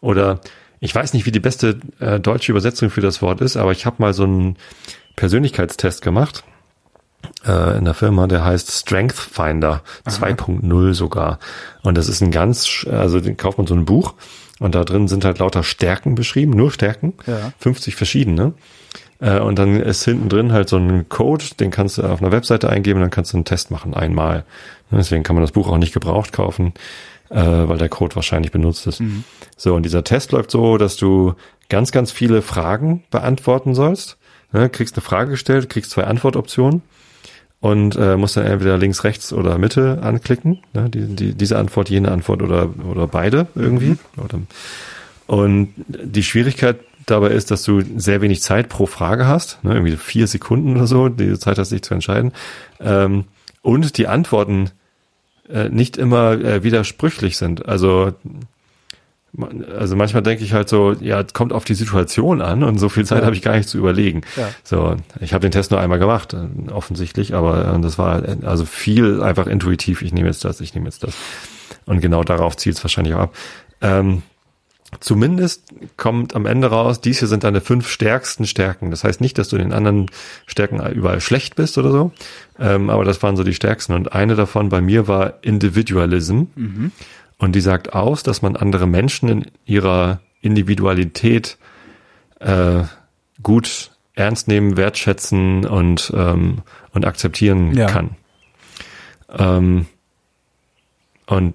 Oder ich weiß nicht, wie die beste äh, deutsche Übersetzung für das Wort ist, aber ich habe mal so einen Persönlichkeitstest gemacht äh, in der Firma, der heißt Strength Finder 2.0 sogar. Und das ist ein ganz, also den kauft man so ein Buch und da drin sind halt lauter Stärken beschrieben, nur Stärken, Ja. 50 verschiedene. Äh, und dann ist hinten drin halt so ein Code, den kannst du auf einer Webseite eingeben, dann kannst du einen Test machen einmal. Ne, Deswegen kann man das Buch auch nicht gebraucht kaufen. äh, weil der Code wahrscheinlich benutzt ist. So, und dieser Test läuft so, dass du ganz, ganz viele Fragen beantworten sollst. Ne, kriegst eine Frage gestellt, kriegst zwei Antwortoptionen und äh, musst dann entweder links, rechts oder Mitte anklicken. Ne, die, die, diese Antwort, jene Antwort oder, oder beide irgendwie. Oder, und die Schwierigkeit dabei ist, dass du sehr wenig Zeit pro Frage hast, ne, irgendwie vier Sekunden oder so, die Zeit hast, dich zu entscheiden. Ähm, und die Antworten äh, nicht immer äh, widersprüchlich sind. Also also manchmal denke ich halt so, ja, es kommt auf die Situation an und so viel Zeit Ja. habe ich gar nicht zu überlegen. Ja. So, ich habe den Test nur einmal gemacht, äh, offensichtlich, aber äh, das war äh, also viel einfach intuitiv. Ich nehme jetzt das, ich nehme jetzt das. Und genau darauf zielt es wahrscheinlich auch ab. Ähm, zumindest kommt am Ende raus, dies hier sind deine fünf stärksten Stärken. Das heißt nicht, dass du in den anderen Stärken überall schlecht bist oder so, ähm, aber das waren so die stärksten. Und eine davon bei mir war Individualism. Und die sagt aus, dass man andere Menschen in ihrer Individualität äh, gut ernst nehmen, wertschätzen und, ähm, und akzeptieren Ja. kann. Ähm, und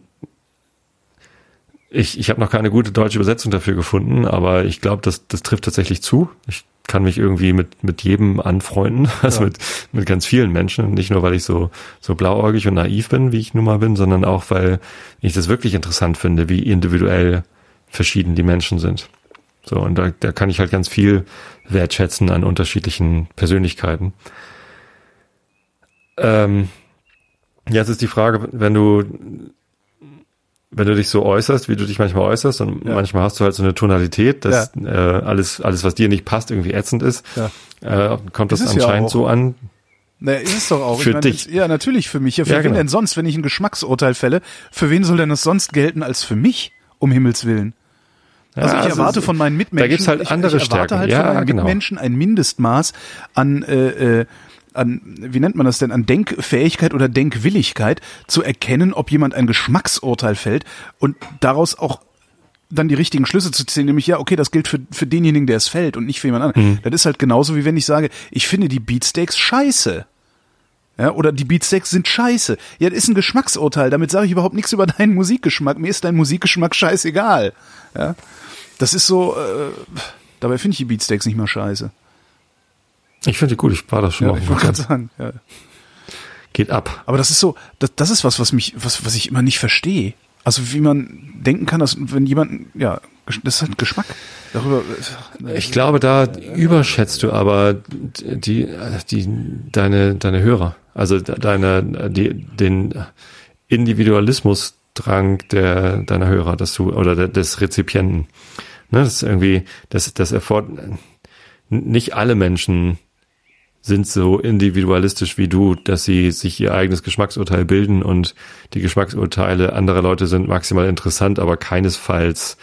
ich, ich habe noch keine gute deutsche Übersetzung dafür gefunden, aber ich glaube, das, das trifft tatsächlich zu. Ich kann mich irgendwie mit, mit jedem anfreunden, also Ja. mit, mit ganz vielen Menschen. Nicht nur, weil ich so, so blauäugig und naiv bin, wie ich nun mal bin, sondern auch, weil ich das wirklich interessant finde, wie individuell verschieden die Menschen sind. So, und da, da kann ich halt ganz viel wertschätzen an unterschiedlichen Persönlichkeiten. Ähm, jetzt ist die Frage, wenn du wenn du dich so äußerst, wie du dich manchmal äußerst, und Ja. manchmal hast du halt so eine Tonalität, dass äh, alles, alles, was dir nicht passt, irgendwie ätzend ist, Ja. äh, kommt das ja anscheinend so an. Naja, ist es doch auch. Für meine, dich. es- Ja, natürlich für mich. Ja, für Ja, wen genau. denn sonst, wenn ich ein Geschmacksurteil fälle? Für wen soll denn das sonst gelten als für mich? Um Himmels Willen. Also Ja, ich erwarte es- von meinen Mitmenschen, da gibt's halt ich, andere ich erwarte Stärken. halt Ja, von meinen genau. Mitmenschen ein Mindestmaß an, äh, äh, an, wie nennt man das denn, an Denkfähigkeit oder Denkwilligkeit, zu erkennen, ob jemand ein Geschmacksurteil fällt und daraus auch dann die richtigen Schlüsse zu ziehen, nämlich ja, okay, das gilt für, für denjenigen, der es fällt und nicht für jemand anderen. Mhm. Das ist halt genauso wie wenn ich sage, ich finde die Beatsteaks scheiße. Ja, oder die Beatsteaks sind scheiße. Ja, das ist ein Geschmacksurteil. Damit sage ich überhaupt nichts über deinen Musikgeschmack. Mir ist dein Musikgeschmack scheißegal. Ja, das ist so. Äh, dabei finde ich die Beatsteaks nicht mal scheiße. Ich finde die gut, ich war das schon Ja, mal. ich wollte sagen. Ja. Geht ab. Aber das ist so. Das, das ist was, was mich, was, was ich immer nicht verstehe. Also wie man denken kann, dass wenn jemand, ja, das ist halt Geschmack. Darüber. äh, Ich glaube, da überschätzt du aber die, die, deine, deine Hörer. Also deine, die, den Individualismusdrang der, deiner Hörer, dass du, oder der, des Rezipienten. Ne, das ist irgendwie, das, das erfordert, nicht alle Menschen sind so individualistisch wie du, dass sie sich ihr eigenes Geschmacksurteil bilden und die Geschmacksurteile anderer Leute sind maximal interessant, aber keinesfalls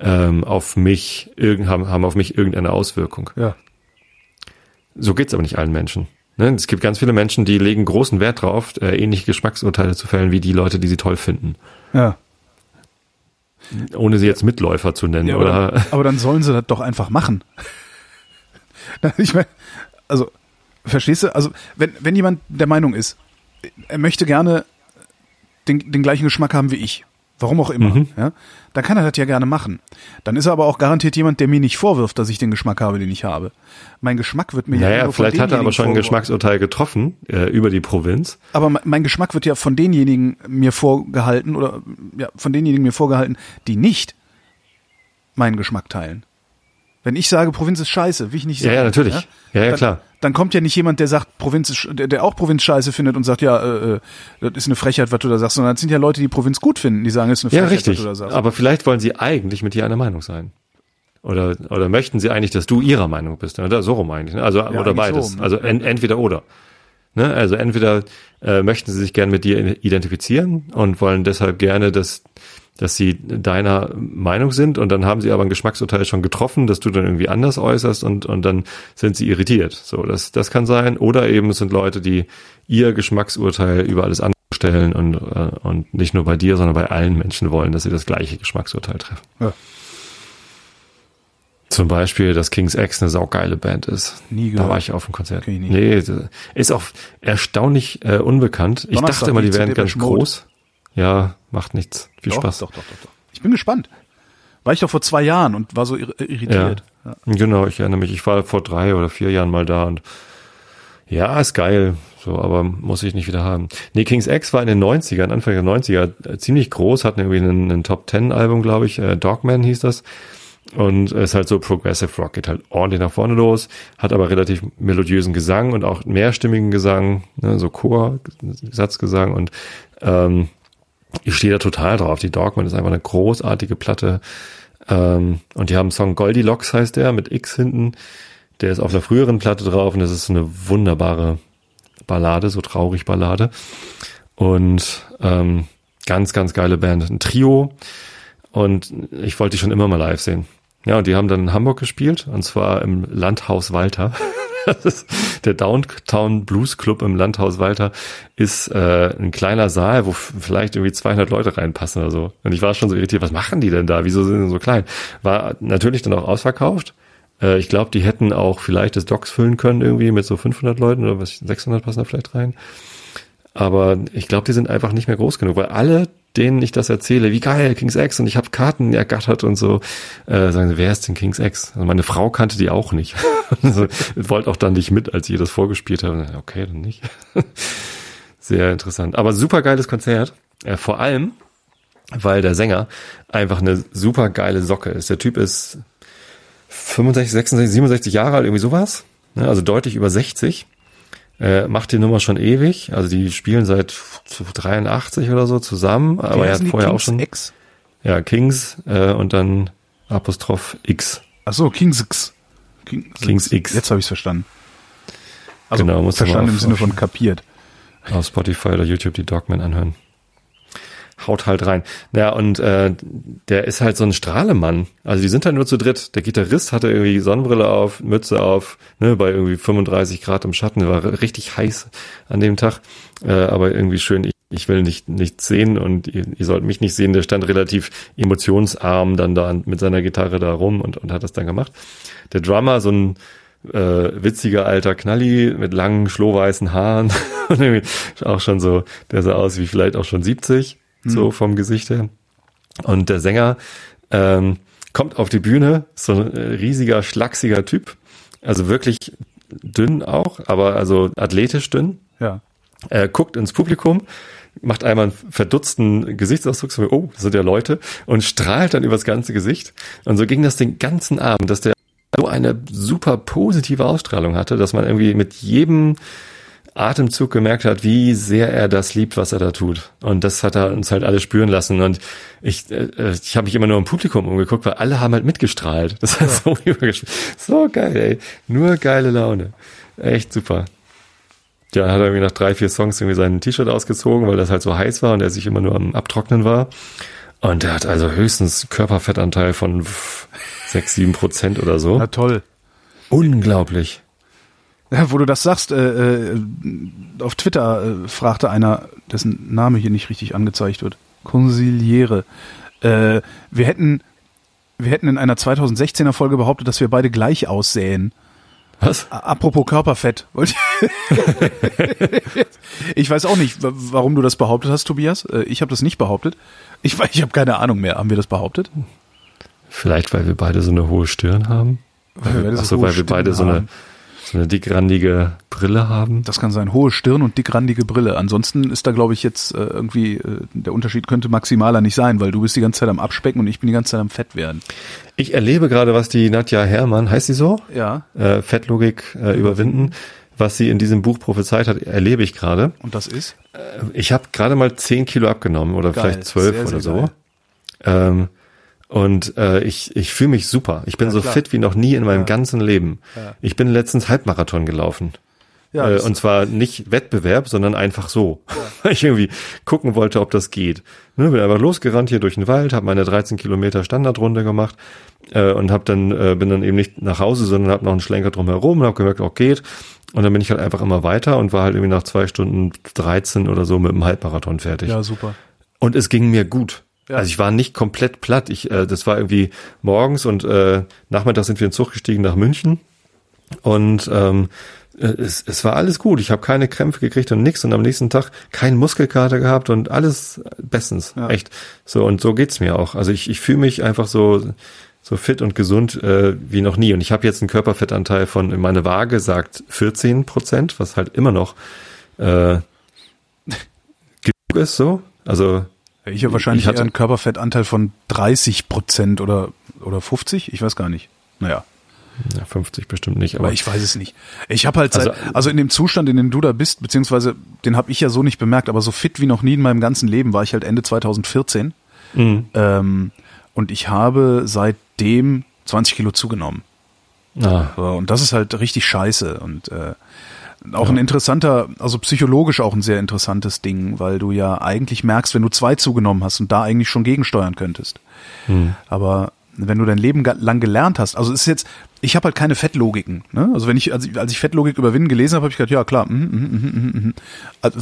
ähm, auf mich haben, haben auf mich irgendeine Auswirkung. Ja. So geht's aber nicht allen Menschen. Ne? Es gibt ganz viele Menschen, die legen großen Wert drauf, äh, ähnliche Geschmacksurteile zu fällen wie die Leute, die sie toll finden. Ja. Ohne sie jetzt Mitläufer zu nennen ja oder aber, aber dann sollen sie das doch einfach machen. ich meine, also, verstehst du? Also, wenn, wenn jemand der Meinung ist, er möchte gerne den, den gleichen Geschmack haben wie ich, warum auch immer, Mhm. ja, dann kann er das ja gerne machen. Dann ist er aber auch garantiert jemand, der mir nicht vorwirft, dass ich den Geschmack habe, den ich habe. Mein Geschmack wird mir ja Naja, nur von vielleicht hat er aber schon ein. Geschmacksurteil getroffen äh, über die Provinz. Aber me- mein Geschmack wird ja von denjenigen mir vorgehalten oder ja, von denjenigen mir vorgehalten, die nicht meinen Geschmack teilen. Wenn ich sage, Provinz ist scheiße, wie ich nicht Ja, sagen, ja, natürlich. Ja, ja, dann, klar. Dann kommt ja nicht jemand, der sagt, Provinz ist, der, der auch Provinz scheiße findet und sagt, ja, äh, äh, das ist eine Frechheit, was du da sagst, sondern das sind ja Leute, die Provinz gut finden, die sagen, es ist eine Ja, Frechheit, richtig. was du da sagst. Aber vielleicht wollen sie eigentlich mit dir einer Meinung sein. Oder, oder möchten sie eigentlich, dass du ihrer Meinung bist? Oder so rum eigentlich. Ne? Also, oder eigentlich beides. so ne? Also en, entweder oder. Ne? Also entweder äh, möchten sie sich gern mit dir identifizieren und wollen deshalb gerne, dass, dass sie deiner Meinung sind und dann haben sie aber ein Geschmacksurteil schon getroffen, dass du dann irgendwie anders äußerst und, und dann sind sie irritiert. So, das, das kann sein. Oder eben es sind Leute, die ihr Geschmacksurteil über alles andere stellen und, äh, und nicht nur bei dir, sondern bei allen Menschen wollen, dass sie das gleiche Geschmacksurteil treffen. Ja. Zum Beispiel, dass King's X eine saugeile Band ist. Nie Da gehört. war ich auf dem Konzert. Nee, ist auch erstaunlich äh, unbekannt. Ich Donnerstag dachte immer, die wären ganz groß. Ja, macht nichts. Viel doch, Spaß. Doch, doch, doch, doch. Ich bin gespannt. War ich doch vor zwei Jahren und war so ir irritiert. Ja. ja. Genau, ich erinnere mich. Ich war vor drei oder vier Jahren mal da und ja, ist geil. So, aber muss ich nicht wieder haben. Nee, King's X war in den 90ern, Anfang der 90er, äh, ziemlich groß, hatten irgendwie einen, einen Top Ten Album, glaube ich, äh, Dogman hieß das. Und ist halt so Progressive Rock, geht halt ordentlich nach vorne los, hat aber relativ melodiösen Gesang und auch mehrstimmigen Gesang, ne, so Chor, Satzgesang und ähm, ich stehe da total drauf. Die Dogman ist einfach eine großartige Platte. Ähm, und die haben einen Song Goldilocks heißt der, mit X hinten. Der ist auf einer früheren Platte drauf und das ist eine wunderbare Ballade, so traurig Ballade. Und ähm, ganz, ganz geile Band. Ein Trio. Und ich wollte die schon immer mal live sehen. Ja, und die haben dann in Hamburg gespielt, und zwar im Landhaus Walter. der Downtown Blues Club im Landhaus Walter ist äh, ein kleiner Saal, wo vielleicht irgendwie 200 Leute reinpassen oder so. Und ich war schon so irritiert, was machen die denn da? Wieso sind sie so klein? War natürlich dann auch ausverkauft. Äh, ich glaube, die hätten auch vielleicht das Docks füllen können irgendwie mit so 500 Leuten oder was 600 passen da vielleicht rein. Aber ich glaube, die sind einfach nicht mehr groß genug, weil alle, denen ich das erzähle, wie geil, King's X und ich habe Karten ergattert und so, äh, sagen sie, wer ist denn King's X? Also meine Frau kannte die auch nicht. also, wollte auch dann nicht mit, als ich ihr das vorgespielt habe. Okay, dann nicht. Sehr interessant. Aber super geiles Konzert. Äh, vor allem, weil der Sänger einfach eine super geile Socke ist. Der Typ ist 65, 66, 67 Jahre alt, irgendwie sowas. Ne, also deutlich über 60. Äh, macht die Nummer schon ewig. Also die spielen seit 83 oder so zusammen. Wie aber er hat vorher auch Kings schon. X? Ja, Kings äh, und dann Apostroph X. Ach so, Kings X. Kings, Kings X. Jetzt habe ich es verstanden. Also Genau, mal verstanden im auf- Sinne von kapiert. auf Spotify oder YouTube die Dogman anhören. Haut halt rein. Ja, und äh, der ist halt so ein Strahlemann. Also die sind halt nur zu dritt. Der Gitarrist hatte irgendwie Sonnenbrille auf, Mütze auf, ne, bei irgendwie 35 Grad im Schatten. Der war richtig heiß an dem Tag. Äh, aber irgendwie schön, ich, ich will nicht nichts sehen und ihr, ihr sollt mich nicht sehen. Der stand relativ emotionsarm dann da mit seiner Gitarre da rum und, und hat das dann gemacht. Der Drummer, so ein äh, witziger alter Knalli mit langen, schlohweißen Haaren. Auch schon so, der sah aus wie vielleicht auch schon 70, so vom Gesicht her. Und der Sänger ähm, kommt auf die Bühne, so ein äh, riesiger, schlachsiger Typ. Also wirklich dünn auch, aber also athletisch dünn. Ja. Er guckt ins Publikum, macht einmal einen verdutzten Gesichtsausdruck, so, oh, das sind ja Leute, und strahlt dann übers ganze Gesicht. Und so ging das den ganzen Abend, dass der so eine super positive Ausstrahlung hatte, dass man irgendwie mit jedem Atemzug gemerkt hat, wie sehr er das liebt, was er da tut. Und das hat er uns halt alle spüren lassen. Und ich, äh, ich habe mich immer nur im Publikum umgeguckt, weil alle haben halt mitgestrahlt. Das hat so übergespielt. So geil, ey. Nur geile Laune. Echt super. Ja, hat er irgendwie nach drei, vier Songs irgendwie sein T-Shirt ausgezogen, weil das halt so heiß war und er sich immer nur am Abtrocknen war. Und er hat also höchstens Körperfettanteil von sechs, sieben Prozent oder so. Na toll. Unglaublich. Wo du das sagst, äh, äh, auf Twitter äh, fragte einer, dessen Name hier nicht richtig angezeigt wird, Consiliere. Äh, wir hätten, wir hätten in einer 2016er Folge behauptet, dass wir beide gleich aussähen. Was? Apropos Körperfett. Ich weiß auch nicht, wa- warum du das behauptet hast, Tobias. Äh, Ich habe das nicht behauptet. Ich, ich habe keine Ahnung mehr. Haben wir das behauptet? Vielleicht, weil wir beide so eine hohe Stirn haben? Weil wir beide so Achso, weil wir beide so eine, haben. So eine dickrandige Brille haben. Das kann sein. Hohe Stirn und dickrandige Brille. Ansonsten ist da, glaube ich, jetzt äh, irgendwie, äh, der Unterschied könnte maximaler nicht sein, weil du bist die ganze Zeit am Abspecken und ich bin die ganze Zeit am Fett werden. Ich erlebe gerade, was die Nadja Herrmann, heißt sie so? Ja. Äh, Fettlogik äh, überwinden. Was sie in diesem Buch prophezeit hat, erlebe ich gerade. Und das ist? Ich habe gerade mal 10 Kilo abgenommen oder Geil. vielleicht 12 Sehr, oder so. Ähm, und äh, ich, ich fühle mich super. Ich bin Ja, so klar. fit wie noch nie in meinem Ja. ganzen Leben. Ja. Ich bin letztens Halbmarathon gelaufen. Ja, äh, und zwar nicht Wettbewerb, sondern einfach so. Weil ich irgendwie gucken wollte, ob das geht. Ne, bin einfach losgerannt hier durch den Wald, habe meine 13 Kilometer Standardrunde gemacht äh, und hab dann äh, bin dann eben nicht nach Hause, sondern habe noch einen Schlenker drumherum und habe gemerkt, auch geht. Und dann bin ich halt einfach immer weiter und war halt irgendwie nach zwei Stunden 13 oder so mit dem Halbmarathon fertig. ja, super. Und es ging mir gut. Ja. Also ich war nicht komplett platt. Ich, äh, das war irgendwie morgens und äh, nachmittags sind wir in den Zug gestiegen nach München. Und ähm, äh, es, es war alles gut. Ich habe keine Krämpfe gekriegt und nix und am nächsten Tag keinen Muskelkater gehabt und alles bestens. Ja. Echt. So, und so geht's mir auch. Also ich, ich fühle mich einfach so, so fit und gesund äh, wie noch nie. Und ich habe jetzt einen Körperfettanteil von, meine Waage sagt 14 Prozent, was halt immer noch äh, genug ist so. Also Ich habe wahrscheinlich Ich hatte- einen Körperfettanteil von 30 Prozent oder, oder 50, ich weiß gar nicht. Naja, ja, 50 bestimmt nicht, aber aber ich weiß es nicht. Ich habe halt seit, Also- also, in dem Zustand, in dem du da bist, beziehungsweise den habe ich ja so nicht bemerkt, aber so fit wie noch nie in meinem ganzen Leben war ich halt Ende 2014. Mhm. Ähm, und ich habe seitdem 20 Kilo zugenommen. ah, So, Und das ist halt richtig scheiße und äh, auch ein interessanter, also psychologisch auch ein sehr interessantes Ding, weil du ja eigentlich merkst, wenn du zwei zugenommen hast und da eigentlich schon gegensteuern könntest. Aber wenn du dein Leben lang gelernt hast, also es ist jetzt, ich habe halt keine Fettlogiken. Ne? Also wenn ich, als ich, als ich Fettlogik überwinden gelesen habe, habe ich gedacht, ja klar, mhm, mhm, mhm, mhm, mhm. Also,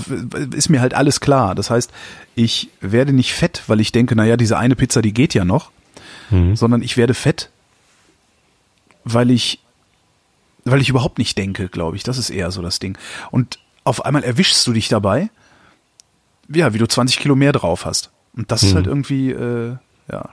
ist mir halt alles klar. Das heißt, ich werde nicht fett, weil ich denke, naja, diese eine Pizza, die geht ja noch, sondern ich werde fett, weil ich weil ich überhaupt nicht denke, glaube ich. Das ist eher so das Ding. Und auf einmal erwischst du dich dabei, ja, wie du 20 Kilo mehr drauf hast. Und das ist halt irgendwie, äh, ja.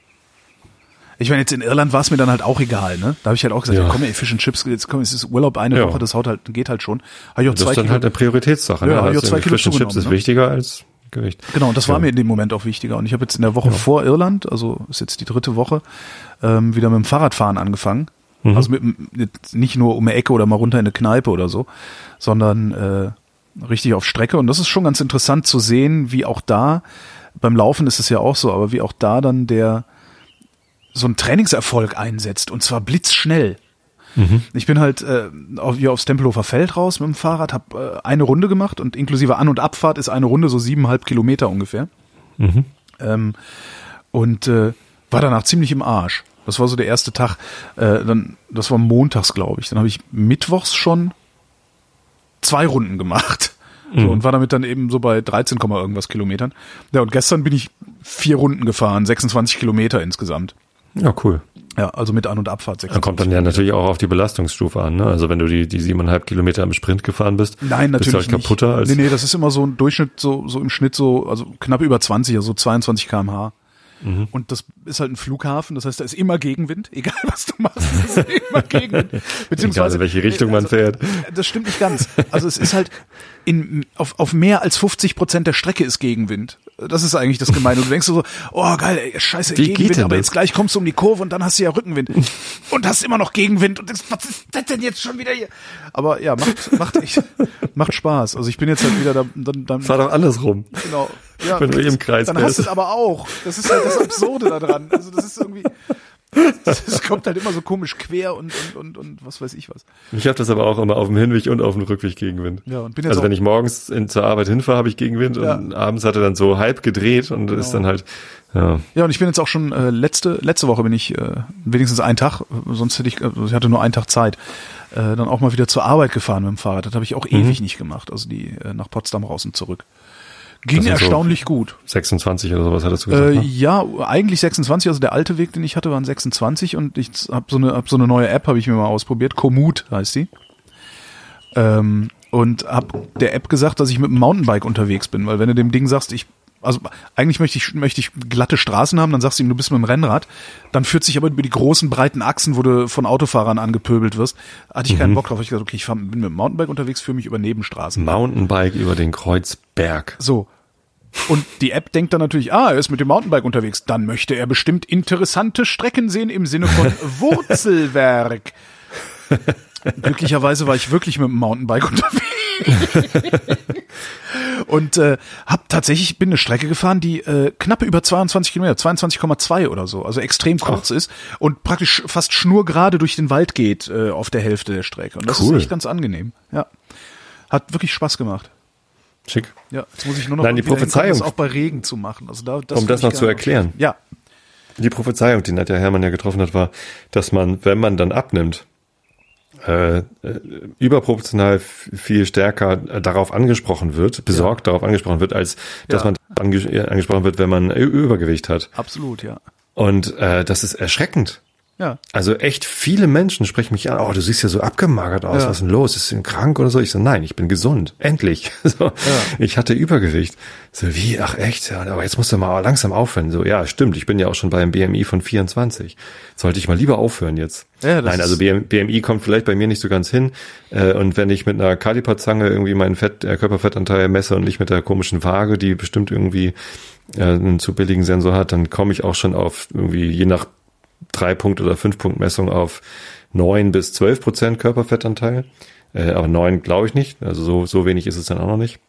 Ich meine, jetzt in Irland war es mir dann halt auch egal, ne? Da habe ich halt auch gesagt, Ja. ja. komm, ey, Fish and Chips, jetzt komm, es ist Urlaub eine Ja. Woche, das haut halt, geht halt schon. Habe ich auch das zwei ist dann Kilo, halt eine Prioritätssache. Ja, ne? hab ich auch Also zwei Kilo Fish and Chips ist ne? wichtiger als Gewicht. Genau, und das war Ja. mir in dem Moment auch wichtiger. Und ich habe jetzt in der Woche vor Irland, also ist jetzt die dritte Woche, ähm, wieder mit dem Fahrradfahren angefangen. Mhm. Also mit, mit, nicht nur um die Ecke oder mal runter in eine Kneipe oder so, sondern äh, richtig auf Strecke. Und das ist schon ganz interessant zu sehen, wie auch da, beim Laufen ist es ja auch so, aber wie auch da dann der so ein Trainingserfolg einsetzt und zwar blitzschnell. Ich bin halt äh, auf, hier aufs Tempelhofer Feld raus mit dem Fahrrad, habe äh, eine Runde gemacht und inklusive An- und Abfahrt ist eine Runde so siebeneinhalb Kilometer ungefähr. Ähm, und äh, war danach ziemlich im Arsch. Das war so der erste Tag. Äh, dann, das war montags, glaube ich. Dann habe ich mittwochs schon zwei Runden gemacht. So, und war damit dann eben so bei 13, Komma irgendwas Kilometern. Ja, und gestern bin ich vier Runden gefahren, 26 Kilometer insgesamt. Ja, cool. Ja, also mit An- und Abfahrt. Da kommt dann ja 26 natürlich auch auf die Belastungsstufe an. Ne? Also wenn du die, die siebeneinhalb Kilometer im Sprint gefahren bist, Nein, bist natürlich du halt kaputter nicht. als nee, nee, das ist immer so ein Durchschnitt, so, so im Schnitt so, also knapp über 20, also 22 kmh. Mhm. Und das ist halt ein Flughafen, das heißt, da ist immer Gegenwind, egal was du machst, es ist immer Gegenwind. Egal, in welche Richtung man fährt. Das stimmt nicht ganz. Also es ist halt in, auf, auf mehr als 50 Prozent der Strecke ist Gegenwind. Das ist eigentlich das Gemeine. Und du denkst so, oh geil, ey, scheiße, Wie Gegenwind, aber das? jetzt gleich kommst du um die Kurve und dann hast du ja Rückenwind. Und hast immer noch Gegenwind und denkst, was ist das denn jetzt schon wieder hier? Aber ja, macht, macht echt, macht Spaß. Also ich bin jetzt halt wieder da, dann, dann Fahr doch andersrum. Genau. Ja, Wenn du im Kreis dann bist. hast du es aber auch. Das ist halt das Absurde daran. Also das ist irgendwie, es kommt halt immer so komisch quer und, und, und, und was weiß ich was. Ich habe das aber auch immer auf dem Hinweg und auf dem Rückweg Gegenwind. Ja, und bin jetzt also wenn ich morgens in, zur Arbeit hinfahre, habe ich Gegenwind Ja. und abends hat er dann so halb gedreht und ist dann halt, ja, Ja, und ich bin jetzt auch schon äh, letzte letzte Woche bin ich äh, wenigstens einen Tag, sonst hätte ich, also ich hatte nur einen Tag Zeit, äh, dann auch mal wieder zur Arbeit gefahren mit dem Fahrrad. Das habe ich auch Mhm. ewig nicht gemacht, also die äh, nach Potsdam raus und zurück. Ging sind so- erstaunlich gut. 26 oder sowas hattest du gesagt. Äh, ne? ja, eigentlich 26, also der alte Weg, den ich hatte, waren 26 und ich habe so eine hab so eine neue App habe ich mir mal ausprobiert, Komoot heißt die. Ähm, und hab der App gesagt, dass ich mit dem Mountainbike unterwegs bin, weil wenn du dem Ding sagst, ich also eigentlich möchte ich möchte ich glatte Straßen haben, dann sagst du ihm, du bist mit dem Rennrad, dann führt sich aber über die großen breiten Achsen, wo du von Autofahrern angepöbelt wirst, hatte ich Mhm. keinen Bock drauf. Hab Ich gesagt, okay, ich fahr, bin mit dem Mountainbike unterwegs, führe mich über Nebenstraßen. Mountainbike über den Kreuzberg. So. Und die App denkt dann natürlich, ah, er ist mit dem Mountainbike unterwegs. Dann möchte er bestimmt interessante Strecken sehen im Sinne von Wurzelwerk. Glücklicherweise war ich wirklich mit dem Mountainbike unterwegs. Und äh, hab tatsächlich bin eine Strecke gefahren, die äh, knappe über 22 Kilometer, 22,2 oder so, also extrem kurz ist und praktisch fast schnurgerade durch den Wald geht äh, auf der Hälfte der Strecke. Und das Cool. ist echt ganz angenehm. Ja, hat wirklich Spaß gemacht. Schick. Ja, jetzt muss ich nur noch Nein, die hinkommen, Prophezeiung. das auch bei Regen zu machen. Also da, Um würde das noch zu erklären. Ja, Die Prophezeiung, die Nadja Hermann ja getroffen hat, war, dass man, wenn man dann abnimmt, äh, äh, überproportional viel stärker äh, darauf angesprochen wird, besorgt darauf angesprochen wird, als dass Ja. man ange angesprochen wird, wenn man Übergewicht hat. absolut, ja. Und äh, das ist erschreckend. Ja. Also echt viele Menschen sprechen mich an, oh, du siehst ja so abgemagert aus, Ja. was ist denn los? Ist du krank oder so? Ich so, nein, ich bin gesund. Endlich. So, Ich hatte Übergewicht. So, wie? Ach echt? Ja, aber jetzt musst du mal langsam aufhören. So, ja, stimmt, ich bin ja auch schon bei einem BMI von 24. Sollte ich mal lieber aufhören jetzt. Ja, nein, also BMI kommt vielleicht bei mir nicht so ganz hin. Äh, Und wenn ich mit einer Kalipazange irgendwie meinen Fett, äh, Körperfettanteil messe und nicht mit der komischen Waage, die bestimmt irgendwie äh, einen zu billigen Sensor hat, dann komme ich auch schon auf irgendwie je nach drei Punkt oder fünf Punkt Messung auf neun bis zwölf Prozent Körperfettanteil. Äh, aber neun glaube ich nicht. Also so, so wenig ist es dann auch noch nicht.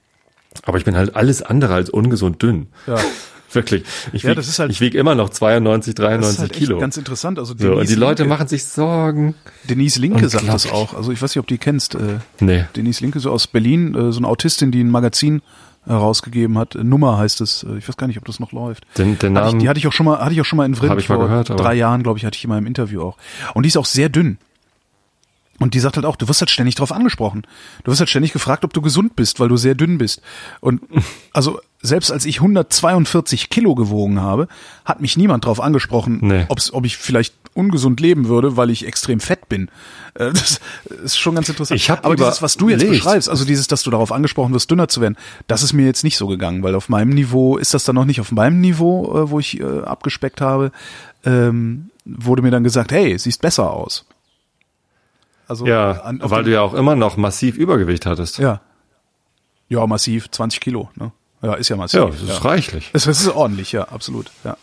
Aber ich bin halt alles andere als ungesund dünn. Ja. Wirklich. Ich Ja, wieg, das ist halt- wieg immer noch 92, Das 93 ist halt Kilo. ganz interessant. Also So, und die Leute Linke, machen sich Sorgen. Denise Linke sagt das auch. Also ich weiß nicht, ob du die kennst. Äh, Nee. Denise Linke, so aus Berlin, äh, so eine Autistin, die ein Magazin herausgegeben hat. Nummer heißt es. Äh, Ich weiß gar nicht, ob das noch läuft. Den, den Hatte ich, Namen. die hatte ich auch schon mal, hatte ich auch schon mal in Vrindt Hab ich mal vor gehört, aber- drei Jahren, glaube ich, hatte ich in meinem Interview auch. Und die ist auch sehr dünn. Und die sagt halt auch, du wirst halt ständig drauf angesprochen. Du wirst halt ständig gefragt, ob du gesund bist, weil du sehr dünn bist. Und also selbst als ich 142 Kilo gewogen habe, hat mich niemand drauf angesprochen, Nee. ob ich vielleicht ungesund leben würde, weil ich extrem fett bin. Äh, Das ist schon ganz interessant. Ich hab Aber dieses, was du jetzt überlegt. beschreibst, also dieses, dass du darauf angesprochen wirst, dünner zu werden, das ist mir jetzt nicht so gegangen, weil auf meinem Niveau ist das dann noch nicht auf meinem Niveau, äh, wo ich äh, abgespeckt habe, ähm, wurde mir dann gesagt, hey, siehst besser aus. Also ja, an- weil du ja auch immer noch massiv Übergewicht hattest. ja ja massiv 20 Kilo, ne? Ja, ist ja massiv. Ja, das ist reichlich. Das ist ordentlich, ja, absolut. Ja.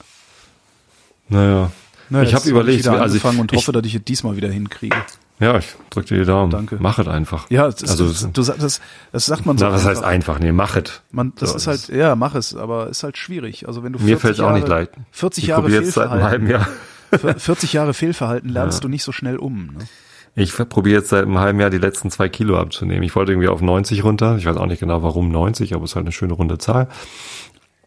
Naja. Naja, ich habe überlegt, wieder also ich, und ich, hoffe, dass ich es diesmal wieder hinkriege. ja, ich drück dir die Daumen. Danke. Mach es einfach. Ja, das, also, das, du, sag- das, das sagt man so. na, was heißt einfach. einfach? Nee, mach es. Man, das So, ist halt, ja, mach es, aber ist halt schwierig. Also wenn du Mir 40 fällt es auch Jahre, nicht leid. 40 ich Jahre jetzt seit einem halben Fehlverhalten, Jahr. 40 Jahre Fehlverhalten lernst du nicht so schnell um. Ne? Ich probiere jetzt seit einem halben Jahr die letzten zwei Kilo abzunehmen. Ich wollte irgendwie auf 90 runter. Ich weiß auch nicht genau warum 90, aber es ist halt eine schöne runde Zahl.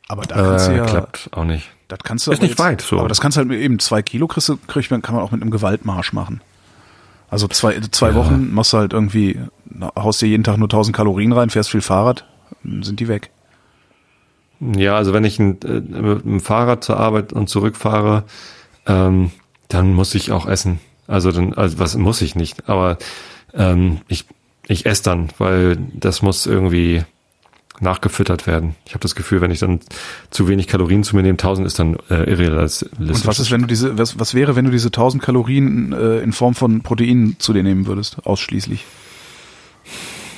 Aber da kannst Äh, du ja, klappt auch nicht. das kannst du Ist aber nicht weit, so. Aber das kannst du halt mit eben zwei Kilo kriegst du, kann man auch mit einem Gewaltmarsch machen. Also zwei, zwei Wochen machst du halt irgendwie, haust dir jeden Tag nur 1000 Kalorien rein, fährst viel Fahrrad, sind die weg. Ja, also wenn ich ein, äh, mit dem Fahrrad zur Arbeit und zurückfahre, ähm, dann muss ich auch essen. Also dann, also was muss ich nicht, aber ähm, ich, ich esse dann, weil das muss irgendwie nachgefüttert werden. Ich habe das Gefühl, wenn ich dann zu wenig Kalorien zu mir nehme, 1000 ist dann äh, irrealistisch. Und was ist, wenn du diese, was, was wäre, wenn du diese 1000 Kalorien äh, in Form von Proteinen zu dir nehmen würdest, ausschließlich?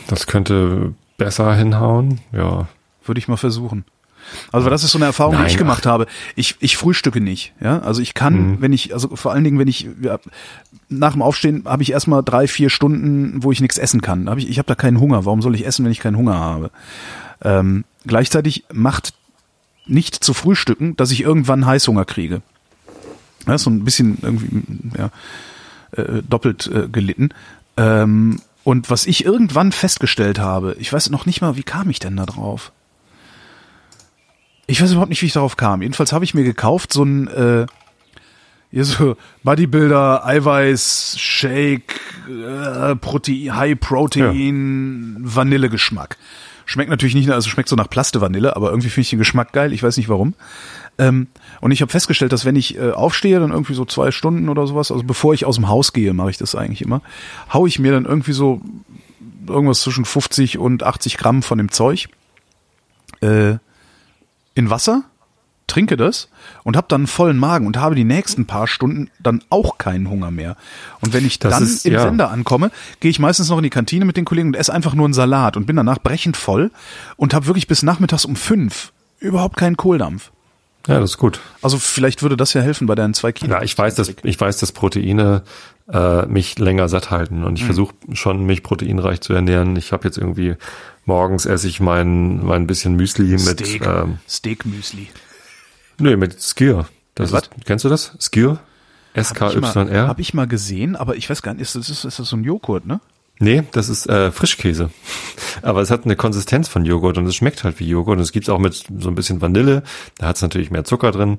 Das könnte besser hinhauen, ja. Würde ich mal versuchen. Also das ist so eine Erfahrung, die Nein, ich gemacht habe. Ich, ich frühstücke nicht. Ja, also ich kann, wenn ich, also vor allen Dingen, wenn ich ja, nach dem Aufstehen habe ich erstmal drei, vier Stunden, wo ich nichts essen kann. Hab ich ich habe da keinen Hunger. Warum soll ich essen, wenn ich keinen Hunger habe? Ähm, gleichzeitig macht nicht zu frühstücken, dass ich irgendwann Heißhunger kriege. Ja, so ein bisschen irgendwie ja, äh, doppelt äh, gelitten. Ähm, und was ich irgendwann festgestellt habe, ich weiß noch nicht mal, wie kam ich denn da drauf? Ich weiß überhaupt nicht, wie ich darauf kam. Jedenfalls habe ich mir gekauft so ein äh, hier so Bodybuilder, Eiweiß, Shake, äh, Protein, High Protein, Vanillegeschmack. Schmeckt natürlich nicht, also schmeckt so nach Plaste Vanille, aber irgendwie finde ich den Geschmack geil. Ich weiß nicht warum. Ähm, und ich habe festgestellt, dass wenn ich äh, aufstehe, dann irgendwie so zwei Stunden oder sowas, also bevor ich aus dem Haus gehe, mache ich das eigentlich immer, hau ich mir dann irgendwie so irgendwas zwischen 50 und 80 Gramm von dem Zeug äh, in Wasser, trinke das und habe dann einen vollen Magen und habe die nächsten paar Stunden dann auch keinen Hunger mehr. Und wenn ich Das dann ist- im ja. Sender ankomme, gehe ich meistens noch in die Kantine mit den Kollegen und esse einfach nur einen Salat und bin danach brechend voll und habe wirklich bis nachmittags um fünf überhaupt keinen Kohldampf. Ja, das ist gut. Also vielleicht würde das ja helfen bei deinen zwei Kilo. Ja, ich weiß, dass ich weiß, dass Proteine äh, mich länger satt halten und ich versuche schon mich proteinreich zu ernähren. Ich habe jetzt irgendwie morgens esse ich mein mein bisschen Müsli mit Steak, ähm, Steakmüsli. nee, mit Skier. Das Mit ist, kennst du das? Skier? S K Y R? Habe ich mal gesehen, aber ich weiß gar nicht, ist das, ist das so ein Joghurt, ne? Nee, das ist äh, Frischkäse. Aber es hat eine Konsistenz von Joghurt und es schmeckt halt wie Joghurt. Und es gibt's auch mit so ein bisschen Vanille. Da hat's natürlich mehr Zucker drin.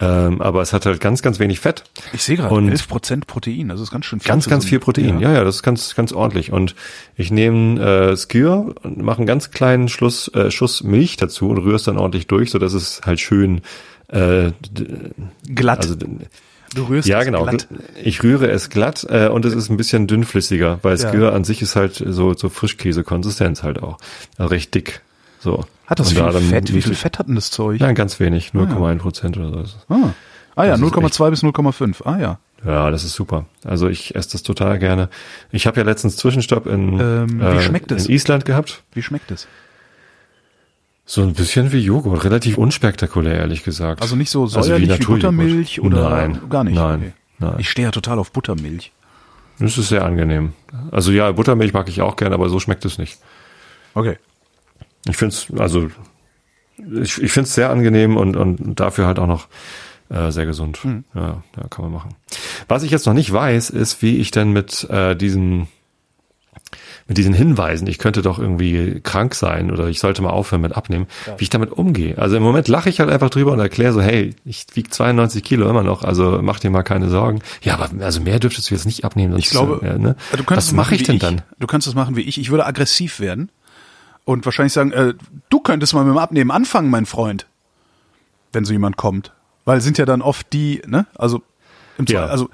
Ähm, aber es hat halt ganz, ganz wenig Fett. Ich sehe gerade Und- 11% Protein, das ist ganz schön viel. Ganz, ganz viel Protein. Ja. ja, das ist ganz, ganz ordentlich. Und ich nehme äh, Skyr und mache einen ganz kleinen Schluss, äh, Schuss Milch dazu und rühre es dann ordentlich durch, so dass es halt schön äh, Glatt. also Du rührst Ja, es genau. glatt. Ich rühre es glatt äh, und es ist ein bisschen dünnflüssiger, weil Ja. Skyr an sich ist halt so, so Frischkäse-Konsistenz halt auch. Also recht dick. So. Hat das viel da Fett? Wie viel Fett hat denn das Zeug? Ja, ganz wenig. 0,1 Prozent oder so. Ah, ah ja, Das ist 0,2 bis 0,5. Ah ja. Ja, das ist super. Also ich esse das total gerne. Ich habe ja letztens Zwischenstopp in, Ähm, es? in Island gehabt. Wie schmeckt es? So ein bisschen wie Joghurt, relativ unspektakulär, ehrlich gesagt. Also nicht so Also wie säuerlich wie. Buttermilch oder Nein, gar nicht? nein, Okay. nein. Ich stehe ja total auf Buttermilch. Das ist sehr angenehm. Also ja, Buttermilch mag ich auch gerne, aber so schmeckt es nicht. Okay. Ich finde es, also ich, ich finde es sehr angenehm und, und dafür halt auch noch äh, sehr gesund. Hm. Ja, ja, kann man machen. Was ich jetzt noch nicht weiß, ist, wie ich denn mit äh, diesen mit diesen Hinweisen, ich könnte doch irgendwie krank sein oder ich sollte mal aufhören mit abnehmen, wie ich damit umgehe. Also im Moment lache ich halt einfach drüber und erkläre so, hey, ich wiege 92 Kilo immer noch, also mach dir mal keine Sorgen. Ja, aber also mehr dürftest du jetzt nicht abnehmen. sonst, Ich glaube, äh, ne? du kannst was mache ich denn dann? Du kannst es machen wie ich. Ich würde aggressiv werden und wahrscheinlich sagen, äh, du könntest mal mit dem Abnehmen anfangen, mein Freund, wenn so jemand kommt. Weil sind ja dann oft die, ne? Also, im Ja. Zweifel- also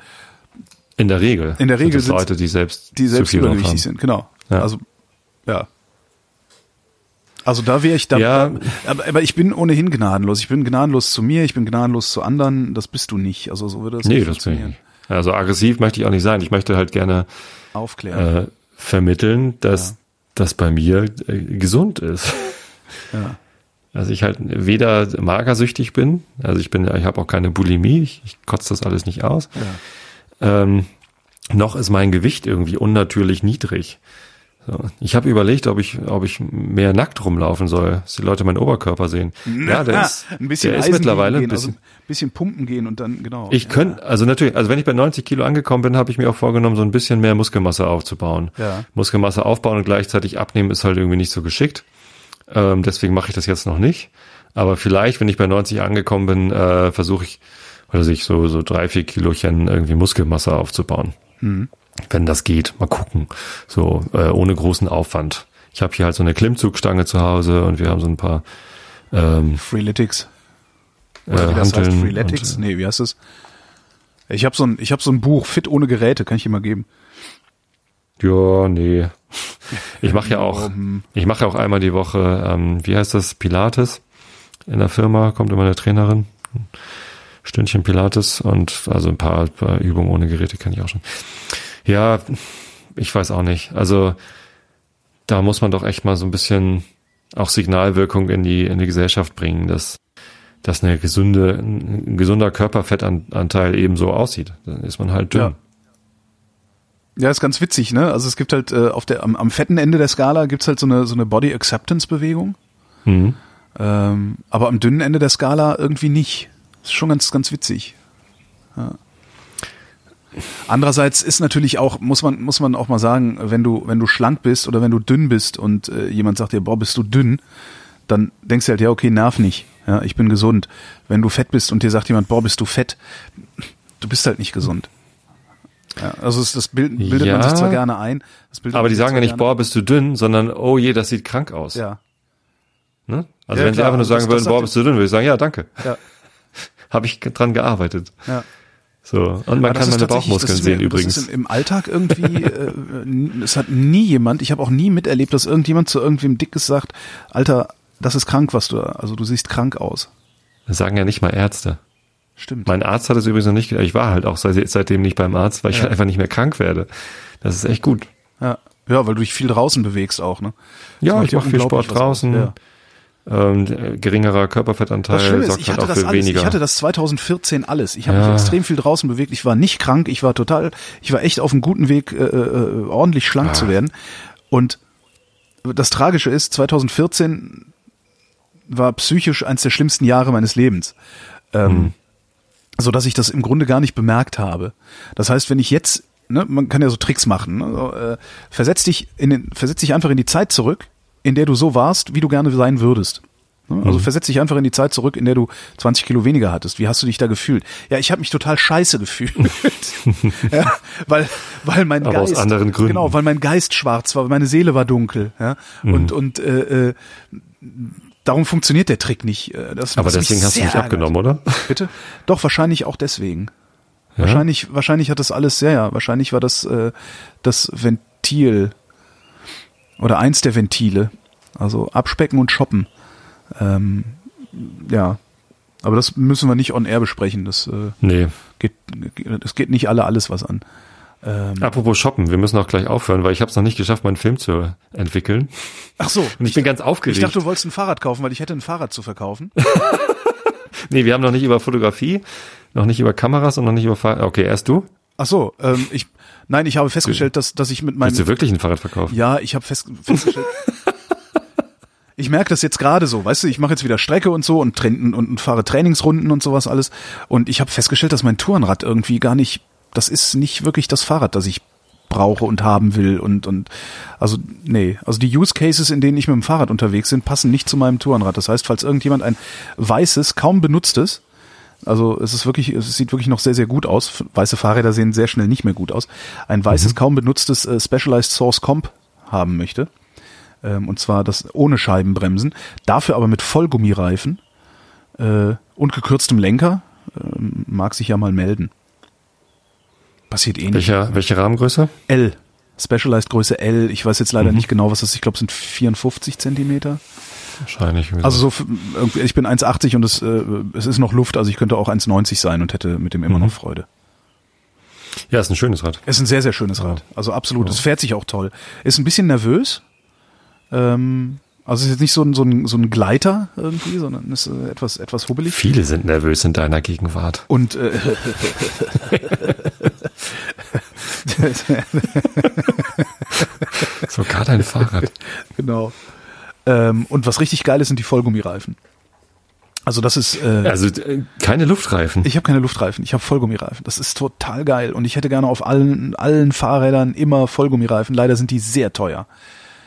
In der Regel. In der sind Regel es sind's Leute, die selbst die selbst übergewichtig sind, genau. Ja. Also, ja. Also da wäre ich da, Ja. aber, aber ich bin ohnehin gnadenlos. Ich bin gnadenlos zu mir, ich bin gnadenlos zu anderen. Das bist du nicht. Also so würde das Nee, nicht das funktionieren. Also aggressiv möchte ich auch nicht sein. Ich möchte halt gerne Aufklären. äh, vermitteln, dass das bei mir äh, gesund ist. Ja. Also ich halt weder magersüchtig bin, also ich bin, ich habe auch keine Bulimie, ich, ich kotze das alles nicht aus. Ähm, noch ist mein Gewicht irgendwie unnatürlich niedrig. Ich habe überlegt, ob ich, ob ich mehr nackt rumlaufen soll, dass die Leute meinen Oberkörper sehen. Ja, der ist, ein bisschen der ist Eisen mittlerweile ein gehen, bisschen. also ein bisschen pumpen gehen und dann genau. Ich ja. könnte, also natürlich, also wenn ich bei 90 Kilo angekommen bin, habe ich mir auch vorgenommen, so ein bisschen mehr Muskelmasse aufzubauen. Ja. Muskelmasse aufbauen und gleichzeitig abnehmen ist halt irgendwie nicht so geschickt. Ähm, deswegen mache ich das jetzt noch nicht. Aber vielleicht, wenn ich bei 90 angekommen bin, äh, versuche ich, oder sich so so drei, vier Kilochen irgendwie Muskelmasse aufzubauen. Mhm. Wenn das geht, mal gucken. So äh, ohne großen Aufwand. Ich habe hier halt so eine Klimmzugstange zu Hause und wir haben so ein paar ähm, Freeletics. äh, Oder wie das heißt. Freeletics? und, Nee, wie heißt das? Ich habe so ein, ich habe so ein Buch, Fit ohne Geräte, kann ich dir mal geben. Ja, nee. Ich mache ja auch, ich mache ja auch einmal die Woche, ähm, wie heißt das, Pilates in der Firma, kommt immer eine Trainerin, Stündchen Pilates und also ein paar Übungen ohne Geräte kann ich auch schon. Ja, ich weiß auch nicht. Also da muss man doch echt mal so ein bisschen auch Signalwirkung in die in die Gesellschaft bringen, dass dass eine gesunde ein gesunder Körperfettanteil eben so aussieht. Dann ist man halt dünn. Ja. Ja, ist ganz witzig, ne? Also es gibt halt äh, auf der am, am fetten Ende der Skala gibt's halt so eine so eine Body Acceptance Bewegung, Mhm. ähm, aber am dünnen Ende der Skala irgendwie nicht. ist schon ganz ganz witzig. Ja. Andererseits ist natürlich auch muss man muss man auch mal sagen, wenn du wenn du schlank bist oder wenn du dünn bist und äh, jemand sagt dir, boah, bist du dünn, dann denkst du halt, ja, okay, nerv nicht. Ja, ich bin gesund. Wenn du fett bist und dir sagt jemand, boah, bist du fett, du bist halt nicht gesund. Ja, also das Bild, bildet Ja. man sich zwar gerne ein. Das Aber die sagen ja nicht, boah, bist du dünn, sondern oh je, das sieht krank aus. Ja, Ne? Also Ja, wenn sie klar, einfach nur das- sagen das würden, sagt boah, bist du dünn, würde ich sagen, ja, danke. ja, Habe ich dran gearbeitet. ja. So. Und man kann meine Bauchmuskeln ist sehen mir- übrigens. Das ist im, im Alltag irgendwie, äh, es hat nie jemand, ich habe auch nie miterlebt, dass irgendjemand zu irgendwem Dickes sagt, Alter, das ist krank, was du, also du siehst krank aus. Das sagen ja nicht mal Ärzte. Stimmt. Mein Arzt hat es übrigens noch nicht, ich war halt auch seit, seitdem nicht beim Arzt, weil ich Ja. halt einfach nicht mehr krank werde. Das ist echt gut. ja. ja, weil du dich viel draußen bewegst auch, ne? Das Ja, ich mache viel Sport draußen. Ja. Ähm, äh, geringerer Körperfettanteil Schlimme ist, sorgt ich halt hatte auch das für alles, weniger. ich hatte das 2014 alles. Ich habe Ja. mich extrem viel draußen bewegt. Ich war nicht krank. Ich war total, ich war echt auf einem guten Weg, äh, äh, ordentlich schlank Ah. zu werden. Und das Tragische ist, 2014 war psychisch eines der schlimmsten Jahre meines Lebens. Ähm, Hm. so dass ich das im Grunde gar nicht bemerkt habe. Das heißt, wenn ich jetzt, ne, man kann ja so Tricks machen, ne, so, äh, versetz dich in den, versetz dich einfach in die Zeit zurück, in der du so warst, wie du gerne sein würdest. Ne? Also versetz dich einfach in die Zeit zurück, in der du 20 Kilo weniger hattest. Wie hast du dich da gefühlt? Ja, ich habe mich total scheiße gefühlt, ja, weil weil mein Aber aus Geist anderen Gründen. genau, weil mein Geist schwarz war, weil meine Seele war dunkel, ja und und äh, äh, darum funktioniert der Trick nicht. Äh, Das, Aber mich deswegen hast du nicht abgenommen, oder? Bitte? Doch, wahrscheinlich auch deswegen. Ja? Wahrscheinlich, wahrscheinlich hat das alles, ja, ja, wahrscheinlich war das äh, das Ventil oder eins der Ventile. Also abspecken und shoppen. Ähm, ja. Aber das müssen wir nicht on air besprechen. Das äh, Nee. geht, das geht nicht alle alles was an. Ähm, Apropos shoppen, wir müssen auch gleich aufhören, weil ich habe es noch nicht geschafft, meinen Film zu entwickeln. ach so. Und ich bin ganz aufgeregt. Ich dachte, du wolltest ein Fahrrad kaufen, weil ich hätte ein Fahrrad zu verkaufen. nee, wir haben noch nicht über Fotografie, noch nicht über Kameras und noch nicht über Fahr Okay, erst du? Ach so, ähm, ich, nein, ich habe festgestellt, dass, dass ich mit meinem, Willst du wirklich ein Fahrrad verkaufen? ja, ich habe fest, festgestellt, ich merke das jetzt gerade so, weißt du, ich mache jetzt wieder Strecke und so und, train, und, und fahre Trainingsrunden und sowas alles und ich habe festgestellt, dass mein Tourenrad irgendwie gar nicht, das ist nicht wirklich das Fahrrad, das ich brauche und haben will und und also nee, also die Use Cases, in denen ich mit dem Fahrrad unterwegs bin, passen nicht zu meinem Tourenrad. Das heißt, falls irgendjemand ein weißes, kaum benutztes also es ist wirklich, es sieht wirklich noch sehr, sehr gut aus. Weiße Fahrräder sehen sehr schnell nicht mehr gut aus. Ein weißes, kaum benutztes äh, Specialized Source Comp haben möchte. Ähm, und zwar das ohne Scheibenbremsen. Dafür aber mit Vollgummireifen äh, und gekürztem Lenker. Ähm, mag sich ja mal melden. Passiert eh nicht. Welcher, welche Rahmengröße? L. Specialized Größe L. Ich weiß jetzt leider nicht genau, was das ist. Ich glaube, es sind 54 Zentimeter. Wahrscheinlich. Also so, ich bin 1,80 und es, äh, es ist noch Luft, also ich könnte auch 1,90 sein und hätte mit dem immer noch Freude. ja, ist ein schönes Rad. Es ist ein sehr, sehr schönes Rad. Also absolut. Es fährt sich auch toll. Ist ein bisschen nervös. Ähm, also es ist jetzt nicht so ein, so ein, so ein Gleiter irgendwie, sondern ist äh, etwas, etwas hubbelig. Viele sind nervös in deiner Gegenwart. Und äh, Sogar dein Fahrrad. genau. Ähm, und was richtig geil ist, sind die Vollgummireifen. Also das ist äh, Also äh, keine Luftreifen. Ich habe keine Luftreifen, ich habe Vollgummireifen. Das ist total geil und ich hätte gerne auf allen allen Fahrrädern immer Vollgummireifen. Leider sind die sehr teuer.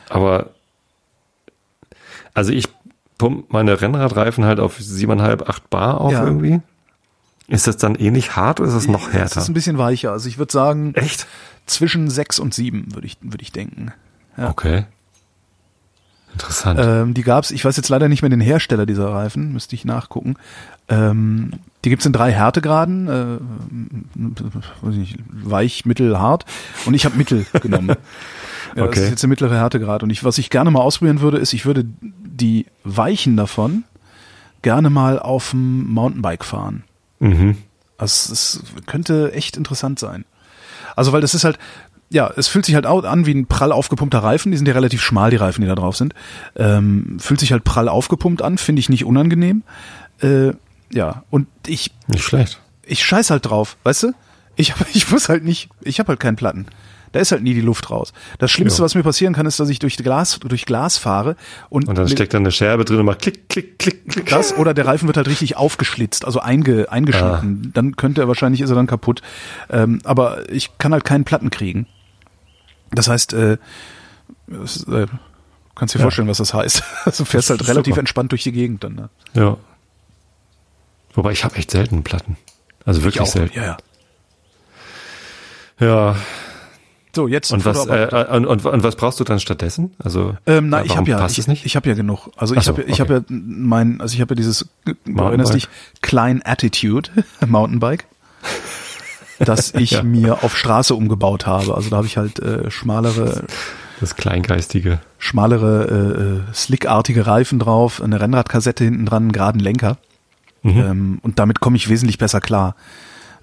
Aber also ich pump meine Rennradreifen halt auf siebeneinhalb, acht Bar auf Ja. irgendwie. Ist das dann ähnlich hart oder ist das noch Es härter? ist ein bisschen weicher. Also ich würde sagen Echt? zwischen sechs und sieben würde ich würde ich denken. Ja. Okay. Interessant. Ähm, die gab's. Ich weiß jetzt leider nicht mehr den Hersteller dieser Reifen. Müsste ich nachgucken. Ähm, die gibt's in drei Härtegraden. Äh, weiß ich nicht, weich, mittel, hart. Und ich habe mittel genommen. Ja, Das Okay. ist jetzt der mittlere Härtegrad. Und ich, was ich gerne mal ausprobieren würde, ist, ich würde die Weichen davon gerne mal auf dem Mountainbike fahren. mhm. Also es könnte echt interessant sein. Also weil das ist halt, ja, es fühlt sich halt au- an wie ein prall aufgepumpter Reifen. Die sind ja relativ schmal, die Reifen, die da drauf sind. Ähm, fühlt sich halt prall aufgepumpt an, finde ich nicht unangenehm. Äh, ja, und ich, Nicht schlecht. ich scheiß halt drauf, weißt du? Ich, hab, ich muss halt nicht, ich habe halt keinen Platten. Da ist halt nie die Luft raus. Das Schlimmste, Ja. was mir passieren kann, ist, dass ich durch Glas, durch Glas fahre und, Und dann steckt da eine Scherbe drin und macht klick, klick, klick, klick. das oder der Reifen wird halt richtig aufgeschlitzt, also einge, eingeschnitten. Dann könnte er wahrscheinlich ist er dann kaputt. Ähm, aber ich kann halt keinen Platten kriegen. Das heißt, äh, es, äh, kannst dir Ja. vorstellen, was das heißt. Also du fährst halt relativ super. entspannt durch die Gegend dann. Ne? Ja. Wobei ich habe echt selten Platten. Also wirklich selten. Ja, ja. Ja. So jetzt Und was, äh, und, und, und was brauchst du dann stattdessen? Also Ähm, nein, äh, ich habe ja, passt ich, es nicht? ich habe ja genug. Also ich so, habe, ich okay. habe ja mein, also ich habe ja dieses, du Mountainbike. erinnerst dich, Klein Attitude Mountainbike, das ich Ja. mir auf Straße umgebaut habe. Also da habe ich halt äh, schmalere, das Kleingeistige. schmalere, äh, äh, slickartige Reifen drauf, eine Rennradkassette hinten dran, einen geraden Lenker. Mhm. Ähm, und damit komme ich wesentlich besser klar.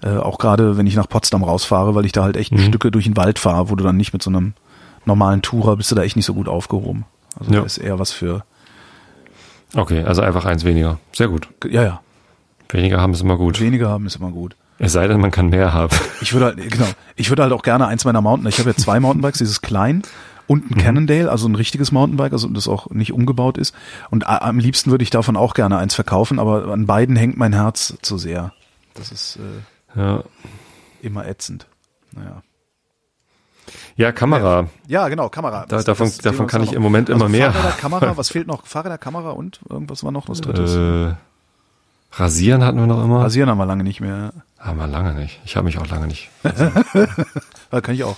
Äh, auch gerade wenn ich nach Potsdam rausfahre, weil ich da halt echt Mhm. Stücke durch den Wald fahre, wo du dann nicht mit so einem normalen Tourer bist du da echt nicht so gut aufgehoben. Also Ja. das ist eher was für Okay, also einfach eins weniger. Sehr gut. ja, ja. Weniger haben ist immer gut. Weniger haben ist immer gut. Es sei denn, man kann mehr haben. Ich würde halt, genau, ich würde halt auch gerne eins meiner Mountain, ich habe ja zwei Mountainbikes, dieses klein und ein Cannondale, also ein richtiges Mountainbike, also das auch nicht umgebaut ist. Und a- am liebsten würde ich davon auch gerne eins verkaufen, aber an beiden hängt mein Herz zu sehr. Das ist äh, Ja, immer ätzend. Naja. ja Kamera. Ja, genau, Kamera. Da- davon- davon kann ich im Moment immer mehr Fahrräder. Kamera, was fehlt noch? Fahrräder, Kamera und irgendwas war noch was drittes. Äh, rasieren hatten wir noch immer. Rasieren haben wir lange nicht mehr. Haben wir lange nicht. Ich habe mich auch lange nicht. Ja, kann ich auch.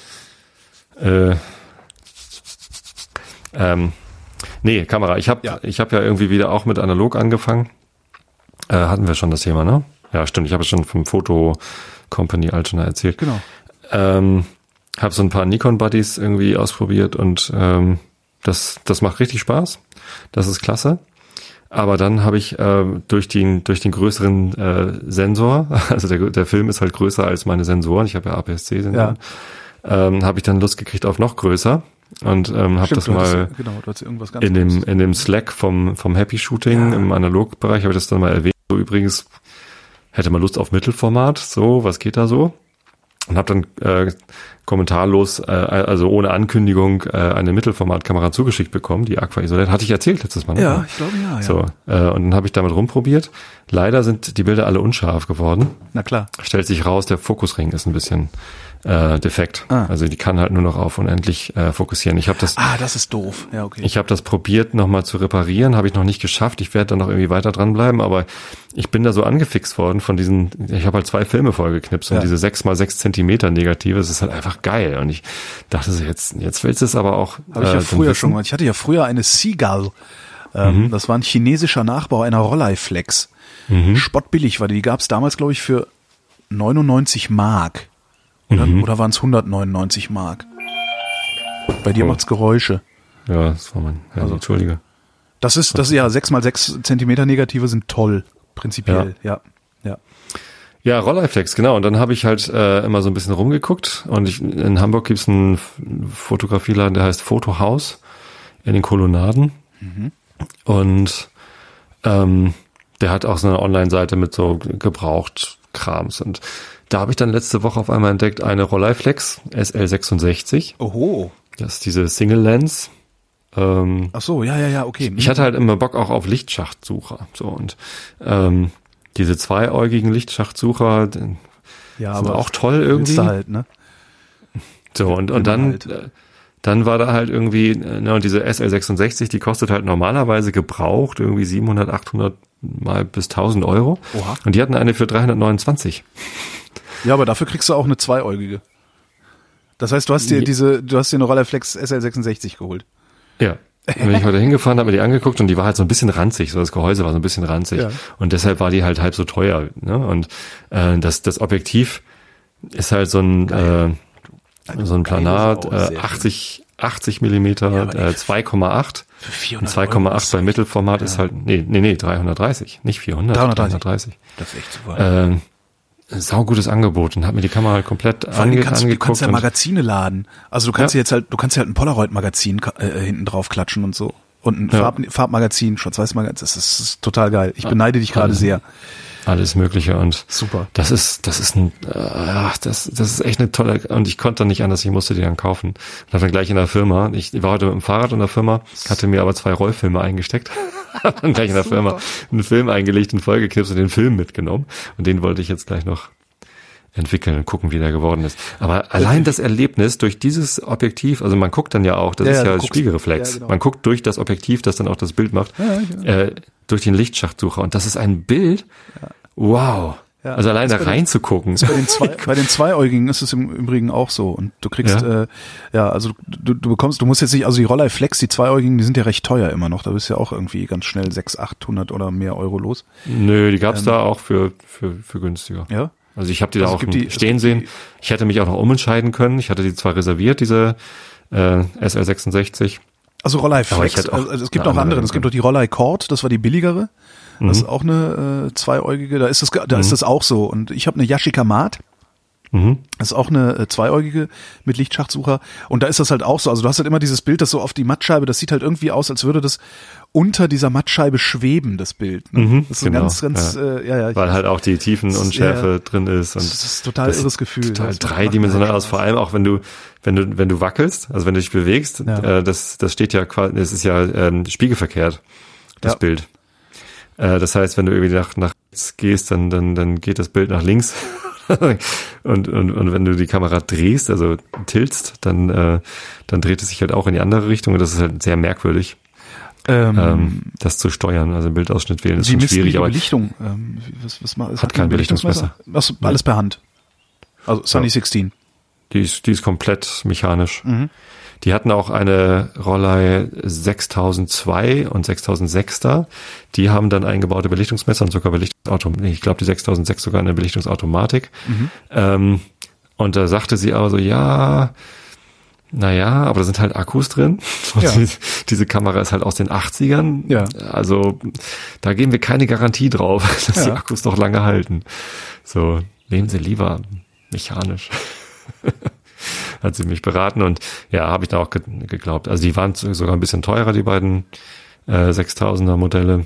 Äh, ähm, nee, Kamera. Ich habe Ja. ich hab ja irgendwie wieder auch mit analog angefangen. Äh, hatten wir schon das Thema, ne? Ja, stimmt. Ich habe schon vom Foto Company Altona erzählt. Genau. Ähm, habe so ein paar Nikon Buddies irgendwie ausprobiert und ähm, das, das macht richtig Spaß. Das ist klasse. Aber dann habe ich äh, durch den durch den größeren äh, Sensor, also der, der Film ist halt größer als meine Sensoren. Ich habe ja APS-C-Sensoren. Ähm, habe ich dann Lust gekriegt auf noch größer und ähm, habe das mal genau, irgendwas ganz in dem in dem Slack vom vom Happy Shooting Ja. im Analogbereich habe ich das dann mal erwähnt. So übrigens hätte man Lust auf Mittelformat. So, was geht da so? Und habe dann äh, kommentarlos, äh, also ohne Ankündigung, äh, eine Mittelformatkamera zugeschickt bekommen, die Aqua Isolate. Hatte ich erzählt letztes Mal. ne? Ja, ich glaube ja, ja. So, äh, und dann habe ich damit rumprobiert. Leider sind die Bilder alle unscharf geworden. Na klar. Stellt sich raus, der Fokusring ist ein bisschen äh, defekt. Ah. Also die kann halt nur noch auf unendlich äh, fokussieren. Ich habe das Ah, das ist doof. Ja, okay. ich habe das probiert nochmal zu reparieren, habe ich noch nicht geschafft. Ich werde da noch irgendwie weiter dranbleiben, aber ich bin da so angefixt worden von diesen, ich habe halt zwei Filme vollgeknipst und Ja. diese sechs mal sechs Zentimeter Negative, das ist halt einfach geil. Und ich dachte so, jetzt, jetzt willst du es aber auch. Habe ich ja äh, früher schon gemacht. Ich hatte ja früher eine Seagull. Ähm, Das war ein chinesischer Nachbau einer Rolleiflex. Spottbillig war die. Die gab es damals, glaube ich, für 99 Mark. Oder, oder waren es 199 Mark? Bei dir Oh. macht's Geräusche. Ja, das war mein, ja, Also- Entschuldige. Das ist, das ist ja 6 mal 6 Zentimeter Negative sind toll. Prinzipiell, ja. ja. Ja, Rolleiflex, genau. Und dann habe ich halt äh, immer so ein bisschen rumgeguckt. Und ich, in Hamburg gibt's einen Fotografieladen, der heißt Fotohaus in den Kolonnaden. Und ähm, der hat auch so eine Online-Seite mit so gebraucht Krams. Und da habe ich dann letzte Woche auf einmal entdeckt eine Rolleiflex SL66. Oho. Das ist diese Single Lens. Ähm, Ach so, ja, ja, ja, okay. ich hatte halt immer Bock auch auf Lichtschachtsucher. So und ähm, diese zweiäugigen Lichtschachtsucher ja, sind auch toll irgendwie. halt, ne? So und und dann halt. äh, dann war da halt irgendwie äh, ne, und diese SL66, die kostet halt normalerweise gebraucht irgendwie 700, 800 mal bis 1000 Euro. Oha. Und die hatten eine für 329. Ja, aber dafür kriegst du auch eine zweieugige. Das heißt, du hast dir diese, du hast dir eine Rolleiflex SL66 geholt. Ja. Und bin ich heute hingefahren, habe mir die angeguckt und die war halt so ein bisschen ranzig, so das Gehäuse war so ein bisschen ranzig. Ja. Und deshalb war die halt halb so teuer. Ne? Und äh, das, das Objektiv ist halt so ein, äh, so ein Planar, auch äh, sehr 80, 80 Millimeter, Ja, äh, ey, 2,8. Für Und 400 Euro 2,8 ist bei Mittelformat ist halt, nee, nee, nee, 330, nicht 400, 330. 330. Das ist echt super. Ähm, saugutes Angebot und hat mir die Kamera halt komplett Vor allem ange kannst, du angeguckt. kannst ja Magazine laden. Also du kannst Ja. jetzt halt, du kannst ja halt ein Polaroid-Magazin ka- äh, hinten drauf klatschen und so. Und ein Ja. Farb, Farbmagazin, Schwarz-Weiß-Magazin. Das ist, das ist total geil. Ich beneide dich gerade alles. sehr. Alles Mögliche und Super. das ist, das ist ein, äh, ach, das, das ist echt eine tolle, und ich konnte nicht anders, ich musste die dann kaufen. Und dann gleich in der Firma, ich war heute mit dem Fahrrad in der Firma, hatte mir aber zwei Rollfilme eingesteckt, dann gleich in der Firma einen Film eingelegt, einen vollgeknipst und den Film mitgenommen und den wollte ich jetzt gleich noch entwickeln und gucken, wie der geworden ist. Aber allein das Erlebnis durch dieses Objektiv, also man guckt dann ja auch, das Ja, ist ja, ja guckst- Spiegelreflex. ja, genau. Man guckt durch das Objektiv, das dann auch das Bild macht, äh, durch den Lichtschachtsucher. Und das ist ein Bild, wow. Ja. Also allein da reinzugucken. Bei den, zwei, bei den Zweiäugigen ist es im Übrigen auch so. Und du kriegst, Ja. ja, äh, ja also du, du bekommst, du musst jetzt nicht, also die Rollei Flex, die Zweiäugigen, die sind ja recht teuer immer noch. Da bist du ja auch irgendwie ganz schnell 600, 800 oder mehr Euro los. Nö, die gab's da auch für, für, für günstiger. Ja. Also ich habe die da Also es auch die- stehen sehen. Ich hätte mich auch noch umentscheiden können. Ich hatte die zwar reserviert, diese äh, SL66. Also Rollei Flex, auch also es gibt noch andere. Es gibt doch die Rollei Cord, das war die billigere. Das ist auch eine äh, zweiäugige, da ist das, da ist das auch so. Und ich habe eine Yashica Mat, Mhm. das ist auch eine äh, zweiäugige mit Lichtschachtsucher. Und da ist das halt auch so. Also du hast halt immer dieses Bild, das so auf die Mattscheibe, das sieht halt irgendwie aus, als würde das unter dieser Mattscheibe schweben, das Bild. Ne? Mhm, das ist so genau, ganz, ganz, ja. Äh, ja, ja. Weil halt auch die Tiefenunschärfe Ja. drin ist. Und das ist total das irres Gefühl. Total dreidimensional aus. Vor allem auch wenn du, wenn du, wenn du wackelst, also wenn du dich bewegst, äh, das, das steht ja quasi, das ist ja ähm, spiegelverkehrt, das. Bild. Äh, das heißt, wenn du irgendwie nach, nach rechts gehst, dann, dann, dann geht das Bild nach links. und, und, und wenn du die Kamera drehst, also tiltst, dann, äh, dann dreht es sich halt auch in die andere Richtung und das ist halt sehr merkwürdig, Ähm, ähm, das zu steuern. Also Bildausschnitt wählen ist schon schwierig, aber Belichtung? Ähm, was, was, es Hat die kein ein Belichtungsmesser. Was, alles per Hand. Also Sunny Ja. 16. die ist, die ist komplett mechanisch. Mhm. Die hatten auch eine Rollei 6002 und 6006er. Die haben dann eingebaute Belichtungsmesser und sogar Belichtungsautomatik. Ich glaube, die 6006 sogar eine Belichtungsautomatik. Mhm. Ähm, und da sagte sie aber so, ja, naja, aber da sind halt Akkus drin. Ja. die, diese Kamera ist halt aus den 80ern. Ja. Also da geben wir keine Garantie drauf, dass die Ja. Akkus noch lange halten. So, nehmen Sie lieber mechanisch. Hat sie mich beraten und ja, habe ich da auch ge geglaubt. Also die waren sogar ein bisschen teurer, die beiden äh, 6000er Modelle.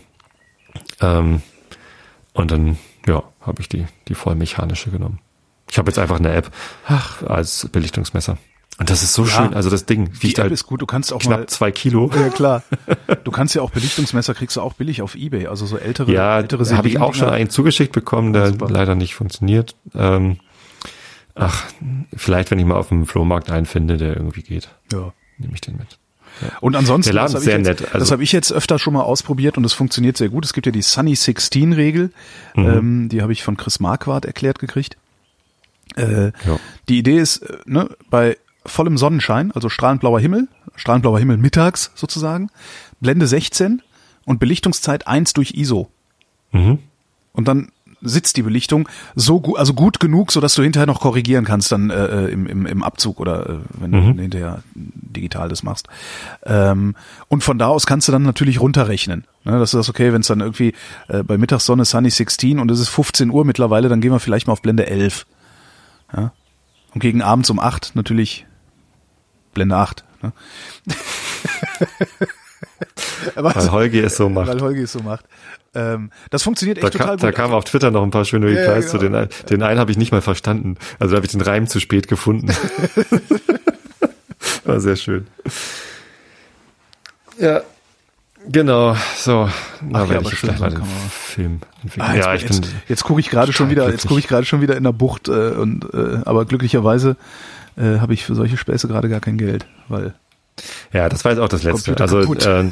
Ähm, und dann, ja, habe ich die, die voll mechanische genommen. Ich habe jetzt einfach eine App als Belichtungsmesser. Und das ist so Ja. schön. Also das Ding Die wiegt App halt ist gut, du kannst auch knapp mal. zwei Kilo. Ja, klar. Du kannst ja auch Belichtungsmesser kriegst du auch billig auf Ebay, also so ältere, Ja, ältere habe ich auch schon einen zugeschickt bekommen, der leider nicht funktioniert. Ähm, ach, vielleicht, wenn ich mal auf dem Flohmarkt einen finde, der irgendwie geht, Ja. nehme ich den mit. Und ansonsten, Der Laden das ist habe ich sehr jetzt, nett, also- das habe ich jetzt öfter schon mal ausprobiert und es funktioniert sehr gut. Es gibt ja die Sunny 16 Regel, Mhm. ähm, die habe ich von Chris Marquardt erklärt gekriegt. Äh, Ja. Die Idee ist, äh, ne, bei vollem Sonnenschein, also strahlend blauer Himmel, strahlend blauer Himmel mittags sozusagen, Blende 16 und Belichtungszeit 1 durch ISO. Mhm. Und dann sitzt die Belichtung so gut, also gut genug, so dass du hinterher noch korrigieren kannst dann äh, äh, im, im, im Abzug oder äh, wenn Mhm. du hinterher digital das machst. Ähm, und von da aus kannst du dann natürlich runterrechnen. Ne, dass du sagst, okay, wenn es dann irgendwie äh, bei Mittagssonne Sunny 16 und es ist 15 Uhr mittlerweile, dann gehen wir vielleicht mal auf Blende 11. Ja? Und gegen abends um 8 natürlich Blende 8. Ne? Weil Holgi es so macht. weil Holgi es so macht. Ähm, das funktioniert Da, echt total kam, da gut. kamen auf Twitter noch ein paar schöne Replies ja, zu den, genau. einen- den einen habe ich nicht mal verstanden. Also da habe ich den Reim zu spät gefunden. War sehr schön. Ja, genau. So, da Ach ja, aber schön, gleich mal den Film. Ah, jetzt, ja, ich jetzt, bin jetzt gucke ich gerade schon wieder, jetzt gucke ich gerade schon wieder in der Bucht äh, und äh, aber glücklicherweise äh, habe ich für solche Späße gerade gar kein Geld, weil Ja, das war jetzt auch das letzte. Computer Also äh,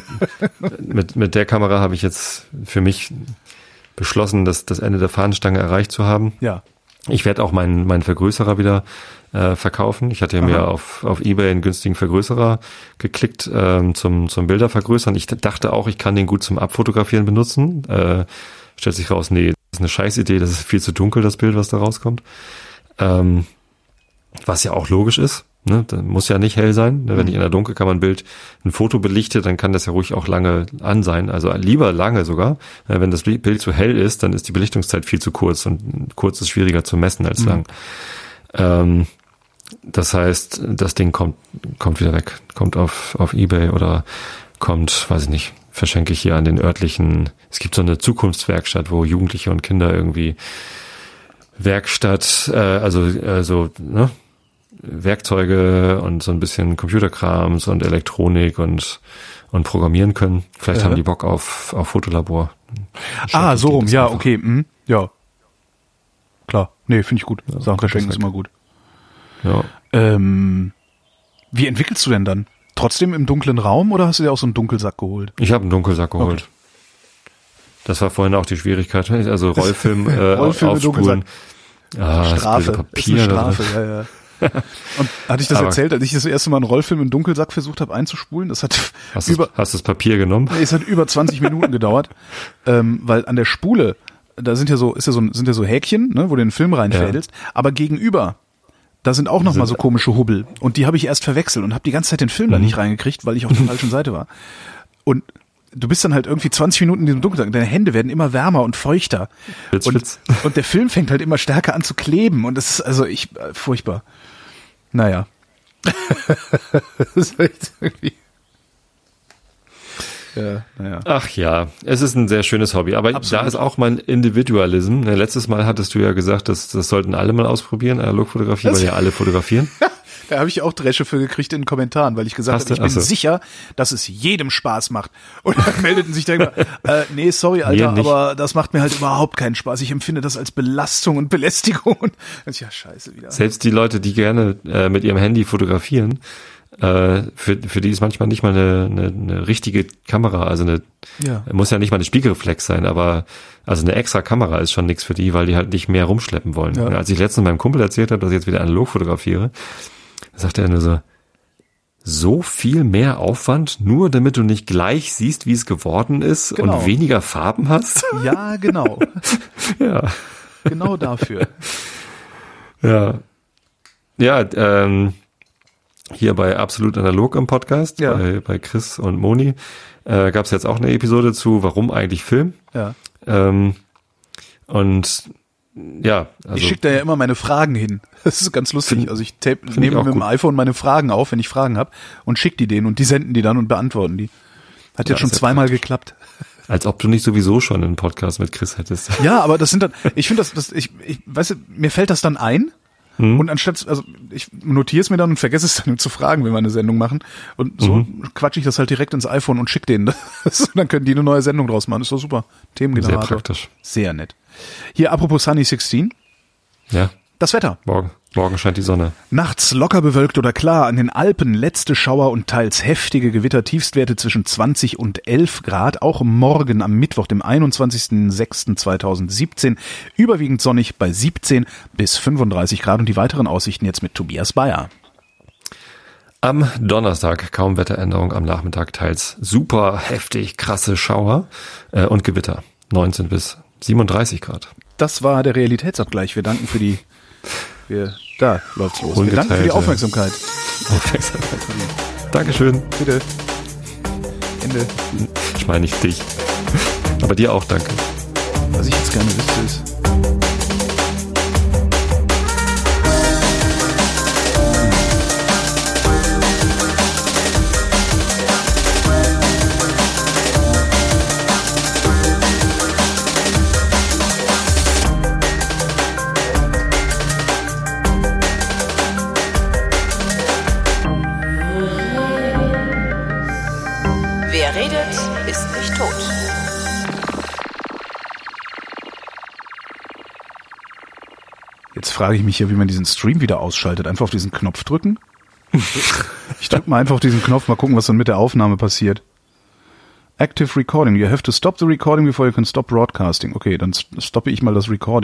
mit, mit der Kamera habe ich jetzt für mich beschlossen, dass das Ende der Fahnenstange erreicht zu haben. ja, Ich werde auch meinen meinen Vergrößerer wieder äh, verkaufen. Ich hatte ja mir auf, auf Ebay einen günstigen Vergrößerer geklickt ähm, zum, zum Bilder vergrößern. Ich dachte auch, ich kann den gut zum Abfotografieren benutzen. Äh, stellt sich raus, nee, das ist eine Scheißidee, das ist viel zu dunkel, das Bild, was da rauskommt. Ähm, was ja auch logisch ist. Ne? Das muss ja nicht hell sein. Ne? Wenn ich in der Dunkelkammer ein Bild, ein Foto belichte, dann kann das ja ruhig auch lange an sein. Also lieber lange sogar. Äh, Wenn das Bild zu hell ist, dann ist die Belichtungszeit viel zu kurz und kurz ist schwieriger zu messen als lang. Ähm, das heißt, das Ding kommt, kommt wieder weg, kommt auf, auf Ebay oder kommt, weiß ich nicht, verschenke ich hier an den örtlichen, es gibt so eine Zukunftswerkstatt, wo Jugendliche und Kinder irgendwie Werkstatt, äh, also, also, ne, Werkzeuge und so ein bisschen Computerkrams und Elektronik und, und programmieren können. Vielleicht Ja. haben die Bock auf, auf Fotolabor. ah, so rum, ja, einfach. okay, mhm, ja, klar, nee, finde ich gut, Sachen kommt verschenken ist immer gut. Ja. Ähm, wie entwickelst du denn dann? Trotzdem im dunklen Raum oder hast du dir auch so einen Dunkelsack geholt? Ich habe einen Dunkelsack geholt. Okay. Das war vorhin auch die Schwierigkeit. Also Rollfilm, äh, Rollfilm mit aufspulen. Ah, Strafe, ist Papier. Strafe, ja, ja. Und hatte ich das Aber- erzählt, als ich das erste Mal einen Rollfilm im Dunkelsack versucht habe einzuspulen? Das hat Hast, über, das, hast das Papier genommen? Nee, es hat über 20 Minuten gedauert, ähm, weil an der Spule, da sind ja so, ist ja so, sind ja so Häkchen, ne, wo du den Film reinfädelst, aber gegenüber, da sind auch noch mal so komische Hubbel und die habe ich erst verwechselt und habe die ganze Zeit den Film da nicht reingekriegt, weil ich auf der falschen Seite war. Und du bist dann halt irgendwie 20 Minuten in diesem Dunkelsack, deine Hände werden immer wärmer und feuchter. Schwitz, und, schwitz. und der Film fängt halt immer stärker an zu kleben und das ist also ich äh, furchtbar. Naja. das ist echt irgendwie. Ja, naja. Ach ja, es ist ein sehr schönes Hobby. Aber Absolut. da ist auch mein Individualism. Ne, Letztes Mal hattest du ja gesagt, dass das sollten alle mal ausprobieren, Analogfotografie, weil ja alle fotografieren. Da habe ich auch Dresche für gekriegt in den Kommentaren, weil ich gesagt habe, ich bin so. sicher, dass es jedem Spaß macht. Und dann meldeten sich dann, äh, nee, sorry, Alter, aber das macht mir halt überhaupt keinen Spaß. Ich empfinde das als Belastung und Belästigung. Und ja, scheiße wieder. Selbst die Leute, die gerne äh, mit ihrem Handy fotografieren, äh, für, für die ist manchmal nicht mal eine, eine, eine richtige Kamera, also eine Ja. muss ja nicht mal eine Spiegelreflex sein, aber also eine extra Kamera ist schon nichts für die, weil die halt nicht mehr rumschleppen wollen. Ja. Als ich letztens meinem Kumpel erzählt habe, dass ich jetzt wieder analog fotografiere, sagte er nur so, so viel mehr Aufwand, nur damit du nicht gleich siehst, wie es geworden ist Genau. und weniger Farben hast? Ja, genau. ja. genau dafür. Ja. Ja, ähm, hier bei Absolut Analog im Podcast, Ja. bei, bei Chris und Moni, äh, gab es jetzt auch eine Episode zu, warum eigentlich Film? Ja. Ähm, und ja, also ich schicke da ja immer meine Fragen hin. Das ist ganz lustig. Find- also ich tape, ich nehme auch mit dem gut. iPhone meine Fragen auf, wenn ich Fragen habe, und schicke die denen und die senden die dann und beantworten die. Hat Ja, jetzt schon zweimal geklappt. als ob du nicht sowieso schon einen Podcast mit Chris hättest. Ja, aber das sind dann, ich finde das, das ich, ich weißt du, mir fällt das dann ein. Hm? Und anstatt, also ich notiere es mir dann und vergesse es dann zu fragen, wenn wir eine Sendung machen. Und so Mhm. quatsche ich das halt direkt ins iPhone und schicke denen das. dann können die eine neue Sendung draus machen. Ist doch super. Themengenerator. Sehr praktisch. Sehr nett. Hier, apropos Sunny 16, Ja, das Wetter. morgen, morgen scheint die Sonne. Nachts locker bewölkt oder klar, an den Alpen letzte Schauer und teils heftige Gewitter, Tiefstwerte zwischen 20 und 11 Grad, auch morgen am Mittwoch, dem 21.06.2017, überwiegend sonnig bei 17 bis 35 Grad und die weiteren Aussichten jetzt mit Tobias Bayer. Am Donnerstag kaum Wetteränderung, am Nachmittag teils super heftig krasse Schauer äh, und Gewitter. 19 bis 37 Grad. Das war der Realitätsabgleich. Wir danken für die, wir, da läuft's los. Wir danken für die Ungeteilte- Aufmerksamkeit. Dankeschön. Bitte. Ende. Ich meine nicht dich. Aber dir auch danke. Was ich jetzt gerne wüsste ist, frage ich mich ja, wie man diesen Stream wieder ausschaltet. Einfach auf diesen Knopf drücken? Ich drücke mal einfach auf diesen Knopf, mal gucken, was dann mit der Aufnahme passiert. Active Recording. You have to stop the recording before you can stop broadcasting. Okay, dann st- stoppe ich mal das Recording.